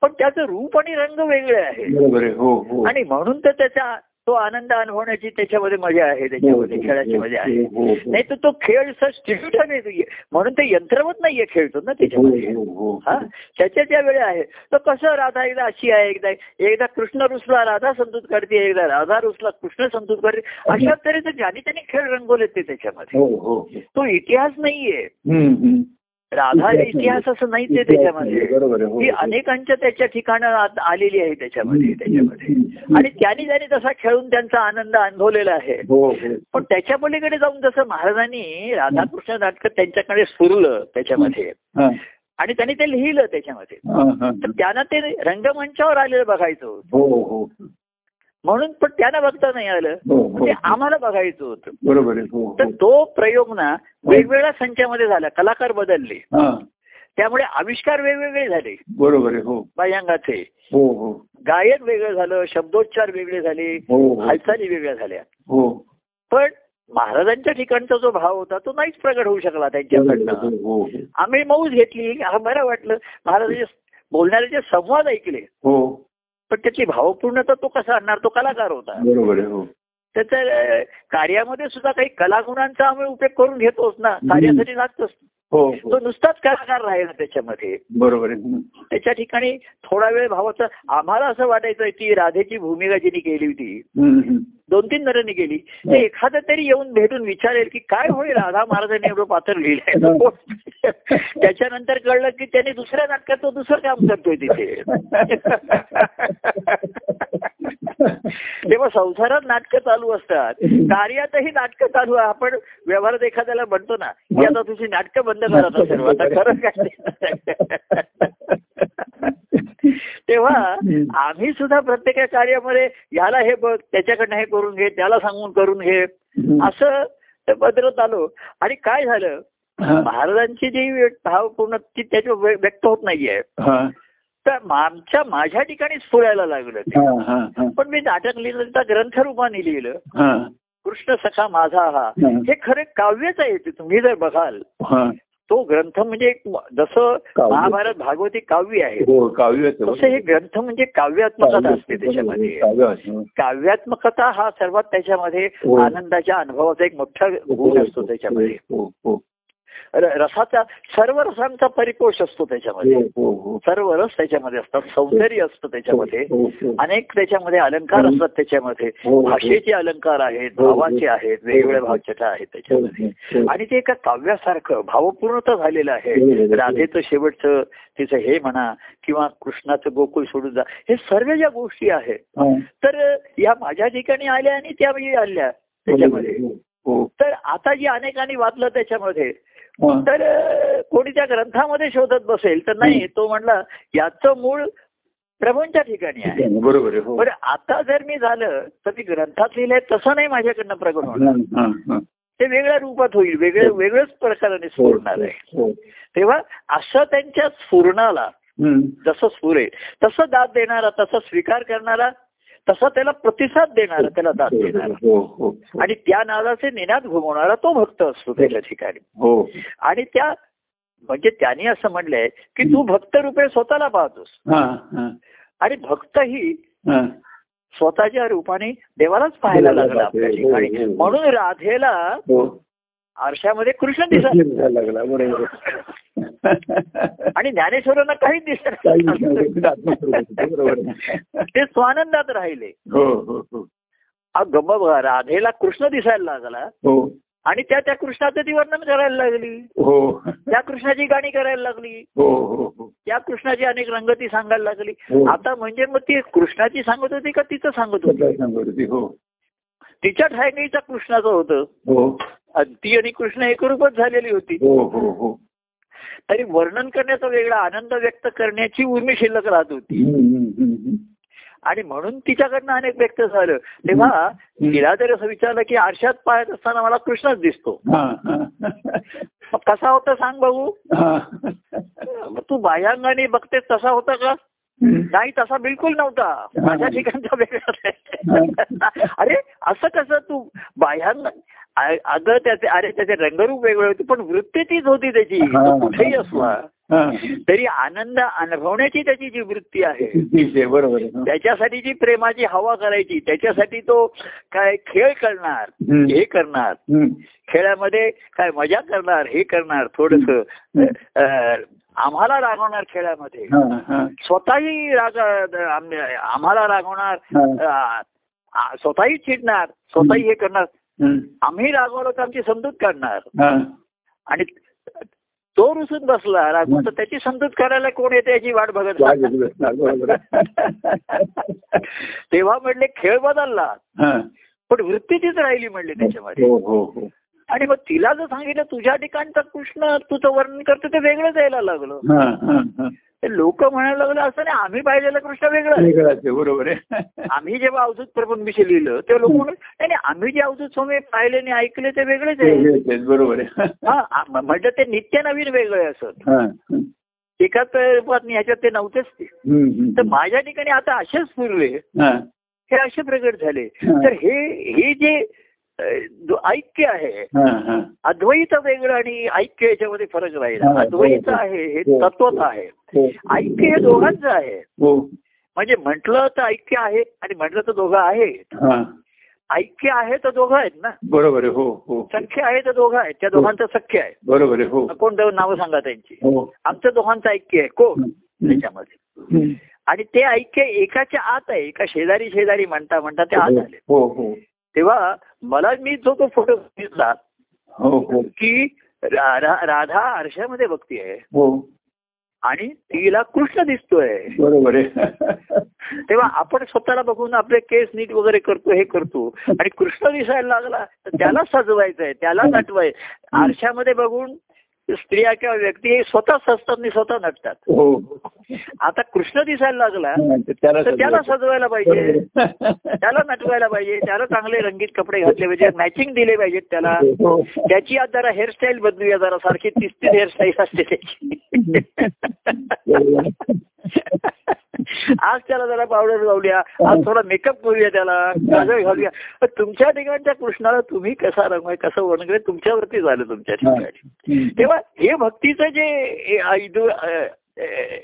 पण त्याचं रूप आणि रंग वेगळे आहे. हो हो. आणि म्हणून तर त्याच्या तो आनंद अनुभवण्याची त्याच्यामध्ये मजा आहे त्याच्यामध्ये खेळाची मजा आहे. हो, हो. नाही तर तो खेळ स्टिट्यूट आहे म्हणून ते यंत्रवत नाहीये खेळतो ना त्याच्यामध्ये. हो, हो, हो. हा? त्याच्या त्या वेळी आहे. तर कसं राधा एकदा अशी आहे एकदा एकदा कृष्ण रुसला राधा संतूत काढते एकदा राधा रुसला कृष्ण संतूत काढते अशा तऱ्हेचे ज्याने त्याने खेळ रंगवले ते त्याच्यामध्ये. हो हो तो इतिहास नाहीये. राधा इतिहास असं नाहीच आहे त्याच्यामध्ये. हो. ती अनेकांच्या त्याच्या ठिकाणं आलेली आहे त्याच्यामध्ये त्याच्यामध्ये. आणि त्यांनी त्यांनी तसा खेळून त्यांचा आनंद अनुभवलेला आहे. हो हो. पण त्याच्या पलीकडे जाऊन जसं महाराजांनी राधाकृष्ण नाटक त्यांच्याकडे सुरलं त्याच्यामध्ये. आणि त्यांनी ते लिहिलं त्याच्यामध्ये. तर त्यांना ते रंगमंचावर आलेलं बघायचं म्हणून पण त्यांना बघता नाही आलं. हो हो. ते आम्हाला बघायचं होतं. बरोबर हो तर. तो प्रयोग ना वेगवेगळ्या संचामध्ये झाला. कलाकार बदलले. त्यामुळे आविष्कार वेगवेगळे झाले. बरोबर हो. बाह्यांगाचे. हो हो. गायन वेगळं झालं शब्दोच्चार वेगळे झाले हालचाली वेगळ्या झाल्या. हो. पण महाराजांच्या ठिकाणचा जो भाव होता तो नाहीच प्रगट होऊ शकला त्यांच्याकडनं. आम्ही मौज घेतली. बरं वाटलं महाराजांचे बोलणारे जे संवाद ऐकले हो. पण त्याची भावपूर्णता तो कसा आणणार? तो कलाकार होता. बरोबर हो. त्याच्या कार्यामध्ये सुद्धा काही कलागुणांचा आम्ही उपयोग करून घेतोच ना. कार्यासाठी लागतोच. तो हो. नुसताच कलाकार राहिला त्याच्यामध्ये. बरोबर आहे. त्याच्या ठिकाणी थोडा वेळ भावाचं आम्हाला असं वाटायचं ती राधेची भूमिका जिने केली होती. दोन तीन नरांनी केली ते एखादं तरी येऊन भेटून विचारेल की काय होईल राधा महाराजांनी एवढं पात्र लिहिलंय. त्याच्यानंतर कळलं की त्याने दुसऱ्या नाटकात तो दुसरं काम करतोय तिथे. तेव्हा संसारात नाटकं चालू असतात. कार्यातही नाटकं चालू आहे. आपण व्यवहारात एखाद्याला म्हणतो ना की आता तुझी नाटकं बंद करत असेल आता खरं काय? तेव्हा आम्ही सुद्धा प्रत्येक कार्यामध्ये याला हे बघ त्याच्याकडनं हे करून घे त्याला सांगून करून घे असं ते बदलत आलो. आणि काय झालं? महाराजांची जी भावपूर्ण ती त्याच्या व्यक्त होत नाहीये. तर आमच्या माझ्या ठिकाणी स्फुरायला लागलं ते. पण मी नाटक लिहिलं त्या ग्रंथरूपाने लिहिलं. हा, कृष्ण सखा माझा हा. हं. खरे काव्यच आहे ते तुम्ही जर बघाल. तो ग्रंथ म्हणजे जसं काव्य. महाभारत भागवती काव्य आहे हो काव्यच आहे. तसं हे ग्रंथ म्हणजे काव्यात्मकता असते त्याच्यामध्ये काव्य. काव्यात्मकता हा सर्वात त्याच्यामध्ये हो. आनंदाच्या अनुभवाचा एक मोठा गुण असतो त्याच्यामध्ये हो हो रसाचा सर्व रसांचा परिपोष असतो त्याच्यामध्ये हो हो हो सर्व रस त्याच्यामध्ये असतात सौंदर्य असतं त्याच्यामध्ये. अनेक त्याच्यामध्ये अलंकार असतात त्याच्यामध्ये. भाषेचे अलंकार आहेत. भावाचे आहेत वेगवेगळ्या भावछटा आहेत त्याच्यामध्ये. आणि ते एका काव्यासारखं भावपूर्णता झालेलं आहे. राधेचं शेवटचं तिचं हे म्हणा किंवा कृष्णाचं गोकुळ सोडून जा हे सर्व ज्या गोष्टी आहेत. तर या माझ्या ठिकाणी आल्या आणि त्या आल्या त्याच्यामध्ये. तर आता जी अनेकांनी वाचलं त्याच्यामध्ये. तर कोणी त्या ग्रंथामध्ये शोधत बसेल तर नाही तो म्हणला याचं मूळ प्रभूंच्या ठिकाणी आहे. बरोबर आहे हो. बरं आता जर मी झालं तर मी ग्रंथात लिहिलंय तसं नाही माझ्याकडनं प्रगट होणार. हा, हा. ते वेगळ्या रूपात होईल वेगळे वेगळ्याच प्रकाराने हो, स्फुरणार आहे. हो. तेव्हा असं त्यांच्या स्फुरणाला. जसं स्फुरेल तसं दाद देणारा तसा स्वीकार करणारा तसा त्याला प्रतिसाद देणारा त्याला दाद देणारा हो हो हो. आणि त्या नादाचे निनाद घुमवणारा तो भक्त असतो त्याच्या ठिकाणी. हो. आणि त्या म्हणजे त्यांनी असं म्हणलंय की तू भक्त रूपे स्वतःला पाहतोस. आणि भक्त ही. स्वतःच्या रूपाने देवालाच पाहायला लागला आपल्या ठिकाणी. म्हणून राधेला आरशामध्ये कृष्ण दिसत दिसायला लागला बरोबर. आणि ज्ञानेश्वरांना काहीच दिसत काही आहे. ते स्वानंदात राहिले. हो हो हो. बघा राधेला कृष्ण दिसायला लागला. हो. आणि त्या त्या कृष्णाचं ती वर्णन करायला लागली. हो. त्या कृष्णाची गाणी करायला लागली. हो हो हो. त्या कृष्णाची अनेक रंगती सांगायला लागली. आता म्हणजे मग ती कृष्णाची सांगत होती का तिचं सांगत होती? हो. तिच्या ठायनीच्या कृष्णाचं होतं. आणि ती आणि कृष्ण एकरूपच झालेली होती. हो हो हो. तरी वर्णन करण्याचा वेगळा आनंद व्यक्त करण्याची उर्मी शिल्लक राहत होती. आणि म्हणून तिच्याकडनं अनेक व्यक्त झालं. तेव्हा तिला जर असं विचारलं की आरशात पाहत असताना मला कृष्णच दिसतो. कसा होता सांग. मग तू बाह्यांगाने बघतेस तसा होता का? नाही तसा बिलकुल नव्हता. माझ्या ठिकाणचा वेगळा. अरे असं कसं तू बाह्यांग आ- अगं त्याचे अरे त्याचे रंगरूप वेगळे होते पण वृत्ती तीच होती त्याची कुठेही असला. तरी आनंद अनुभवण्याची त्याची जी वृत्ती आहे बरोबर. त्याच्यासाठी जी प्रेमाची हवा करायची त्याच्यासाठी तो काय खेळ करणार. हे करणार. खेळामध्ये काय मजा करणार हे करणार थोडस आम्हाला रागवणार खेळामध्ये. स्वतःही राग आम- आम्हाला रागवणार स्वतःही चिडणार स्वतःही हे करणार. आम्ही रागवलो तर आमची समजूत काढणार. हा. आणि तो रुसून बसला रागवून तर त्याची समजूत करायला कोण येते याची वाट बघत. तेव्हा म्हणले खेळ बदलला. पण वृत्ती तीच राहिली म्हणले त्याच्यामध्ये. हो हो हो. आणि मग तिला जर सांगितलं तुझ्या ठिकाणचा कृष्ण तुझं वर्णन करतो ते वेगळंच यायला लागलं. लोक म्हणायला लागलं असं नाही आम्ही पाहिलेला कृष्ण वेगळं बरोबर आहे. आम्ही जेव्हा अवधूत प्रबंधविषयी लिहिलं तेव्हा लोक म्हणून नाही आम्ही जे अवधूत स्वामी पाहिले आणि ऐकले ते वेगळेच आहे. बरोबर आहे. हा म्हटलं ते नित्य नवीन वेगळे असत एकाच ह्याच्यात ते नव्हतेच ते. तर माझ्या ठिकाणी आता असेच पुरले हा. असे प्रगट झाले. तर हे हे जे जो ऐक्य आहे हा, हा. अद्वैत वेगळं आणि ऐक्य याच्यामध्ये फरक राहिला. अद्वैत. आहे हे हो. तत्वच आहे. हो. ऐक्य हे दोघांचं आहे. हो. म्हणजे म्हटलं तर ऐक्य आहे आणि म्हटलं तर दोघं आहे हा. ऐक्य आहे तर दोघं आहेत ना? बरोबर आहे. हो हो. सख्य आहे तर दोघं आहेत. त्या दोघांचं सख्य आहे. बरोबर आहे. हो. कोण नावं सांगा त्यांची? हो. आमचं दोघांचं ऐक्य आहे. कोण. त्याच्यामध्ये. आणि ते ऐक्य एकाच्या आत आहे. एका शेजारी शेजारी म्हणता म्हणता ते आत आले. तेव्हा मला मी जो तो फोटो घेतला हो हो. की राधा राधा आरशामध्ये बघती आहे. हो. आणि तिला कृष्ण दिसतोय. बरोबर आहे. तेव्हा आपण स्वतःला बघून आपले केस नीट वगैरे करतो हे करतो. आणि कृष्ण दिसायला लागला तर त्याला सजवायचंय त्याला नटवाय. आरशामध्ये बघून स्त्रिया किंवा व्यक्ती हे स्वतः सजतात आणि स्वतः नटतात. हो. आता कृष्ण दिसायला लागला तर त्याला सजवायला पाहिजे. त्याला नटवायला पाहिजे. त्याला चांगले रंगीत कपडे घातले पाहिजे. मॅचिंग दिले पाहिजेत त्याला. हो. त्याची आज जरा हेअरस्टाईल बदलूया जरा सारखी तीस तीस हेअरस्टाईल असते त्याची. आज त्याला जरा पावडर लावूया आज थोडा मेकअप करूया त्याला काजळ घालूया तुमच्या ठिकाणच्या कृष्णाला तुम्ही कसा रंग कसं वर्णन तुमच्यावरती झालं तुमच्या ठिकाणी. तेव्हा हे भक्तीचं जे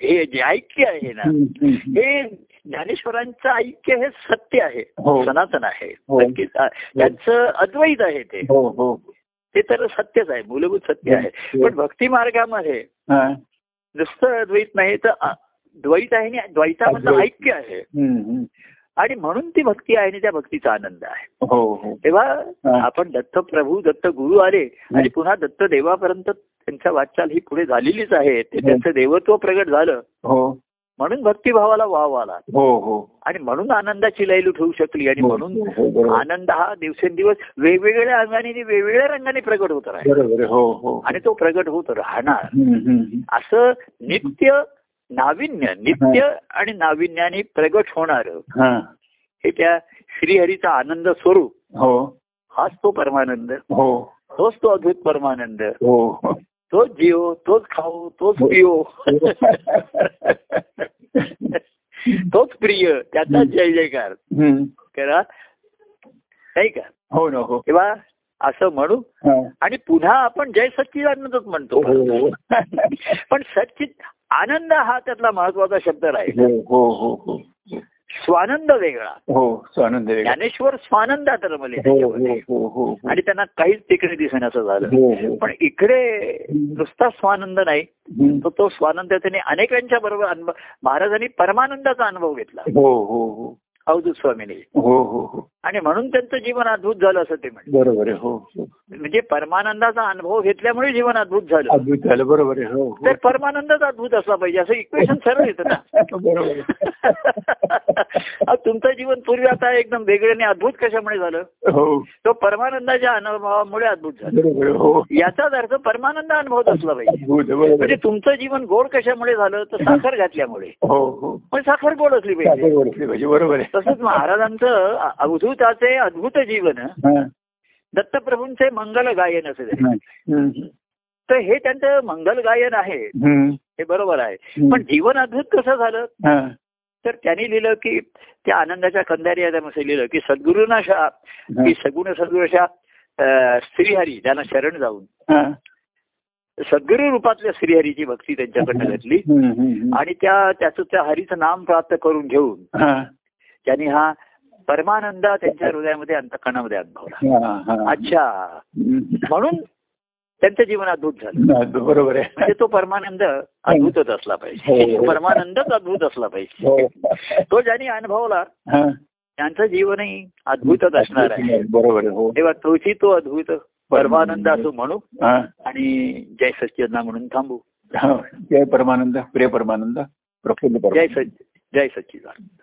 हे जे ऐक्य आहे ना. हे ज्ञानेश्वरांचं ऐक्य हे सत्य आहे हो. सनातन आहे हो. त्यांचं अद्वैत आहे ते हो ते तर सत्यच आहे मूलभूत सत्य आहे. पण भक्ती मार्गामध्ये. नुसतं अद्वैत नाही तर द्वैत आहे आणि द्वैतामधलं अद्वैत. ऐक्य आहे. आणि म्हणून ती भक्ती आहे आणि त्या भक्तीचा आनंद आहे हो हो तेव्हा. आपण दत्त प्रभू दत्त गुरु आले आणि पुन्हा दत्त देवापर्यंत त्यांच्या वाटचाल ही पुढे झालेलीच आहे ते. त्यांचं देवत्व प्रगट झालं हो म्हणून भक्तिभावाला वाव आला आणि म्हणून आनंदाची लैलूट होऊ शकली आणि म्हणून. आनंद हा दिवसेंदिवस वेगवेगळ्या अंगाने वेगवेगळ्या रंगाने प्रगट होत राहील. हो हो आणि तो प्रगट होत राहणार. असं नित्य नाविन्य नित्य आणि नाविन्याने प्रगट होणार. हा. त्या श्रीहरीचा आनंद स्वरूप. हो. हाच तो परमानंद. हो. तोच तो अद्भुत परमानंद. हो. तोच जिओ तोच खाऊ तोच पिओ. तोच प्रिय त्याचाच जय जयकार. करा. नाही का? हो ना हो. तेव्हा असं म्हणू. आणि पुन्हा आपण जय सच्चिदानंदच म्हणतो. हो. पण सच्चित आनंद हा त्यातला महत्त्वाचा शब्द राहील. हो हो हो हो. स्वानंद वेगळा. हो स्वानंद वेगळा. ज्ञानेश्वर स्वानंदात रमले हो हो. आणि त्यांना काहीच तिकडे दिसण्याचं झालं पण इकडे नुसता स्वानंद नाही. तर तो स्वानंद त्याने अनेकांच्या बरोबर अनुभव महाराजांनी परमानंदाचा अनुभव घेतला. हो हो हो. अवधूत स्वामीने. हो हो हो. आणि म्हणून त्यांचं जीवन अद्भुत झालं असं ते म्हणले. बरोबर आहे हो हो. म्हणजे परमानंदाचा अनुभव घेतल्यामुळे जीवन अद्भुत झालं. अद्भुत झालं बरोबर आहे हो हो. तर परमानंदच अद्भुत असला पाहिजे असं इक्वेशन सरळ येतं ना. बरोबर आहे. अहो, तुमचं जीवन पूर्वी आता एकदम वेगळं आणि अद्भुत कशामुळे झालं? हो. तो परमानंदाच्या अनुभवामुळे अद्भुत झालं. बरोबर आहे. हो. याचाच अर्थ परमानंद अनुभवत असला पाहिजे. अद्भुत आहे, बरोबर म्हणजे आहे. तुमचं जीवन गोड कशामुळे झालं? तर साखर घातल्यामुळे. हो हो. पण साखर गोड असली पाहिजे. साखर ओळखली पाहिजे बरोबर आहे. तसंच महाराजांचं अवधूताचे अद्भुत जीवन. दत्तप्रभूंचे मंगल गायन असे. तर हे त्यांचं मंगल गायन आहे. हे बरोबर आहे. पण जीवन अद्भुत कसं झालं. तर त्यांनी लिहिलं की त्या आनंदाच्या कंदारी लिहिलं की सद्गुरूंना शा की सगुण सद्गुरूशा श्रीहरी त्यांना शरण जाऊन. सद्गुरु रूपातल्या श्रीहरीची भक्ती त्यांच्याकडनं घेतली. आणि त्या त्याचं त्या हरीचं नाम प्राप्त करून घेऊन त्यांनी हा परमानंद त्यांच्या हृदयामध्ये अंतकणामध्ये अनुभवला हा, हा. अच्छा. म्हणून त्यांचं जीवन अद्भुत झालं. हा, बरोबर आहे. म्हणजे तो परमानंद अद्भुतच असला पाहिजे. हो. तो परमानंदच अद्भुत असला पाहिजे. हो. तो ज्यांनी अनुभवला हा. त्यांचं जीवनही अद्भुतच असणार आहे. बरोबर हो. तेव्हा तोची तो अद्भुत परमानंद असो म्हणू हा. आणि जय सच्चिदानंद म्हणून थांबू. हा. जय परमानंद. प्रिय परमानंद. प्रफुल्ल जय सच् जय सच्चिदानंद.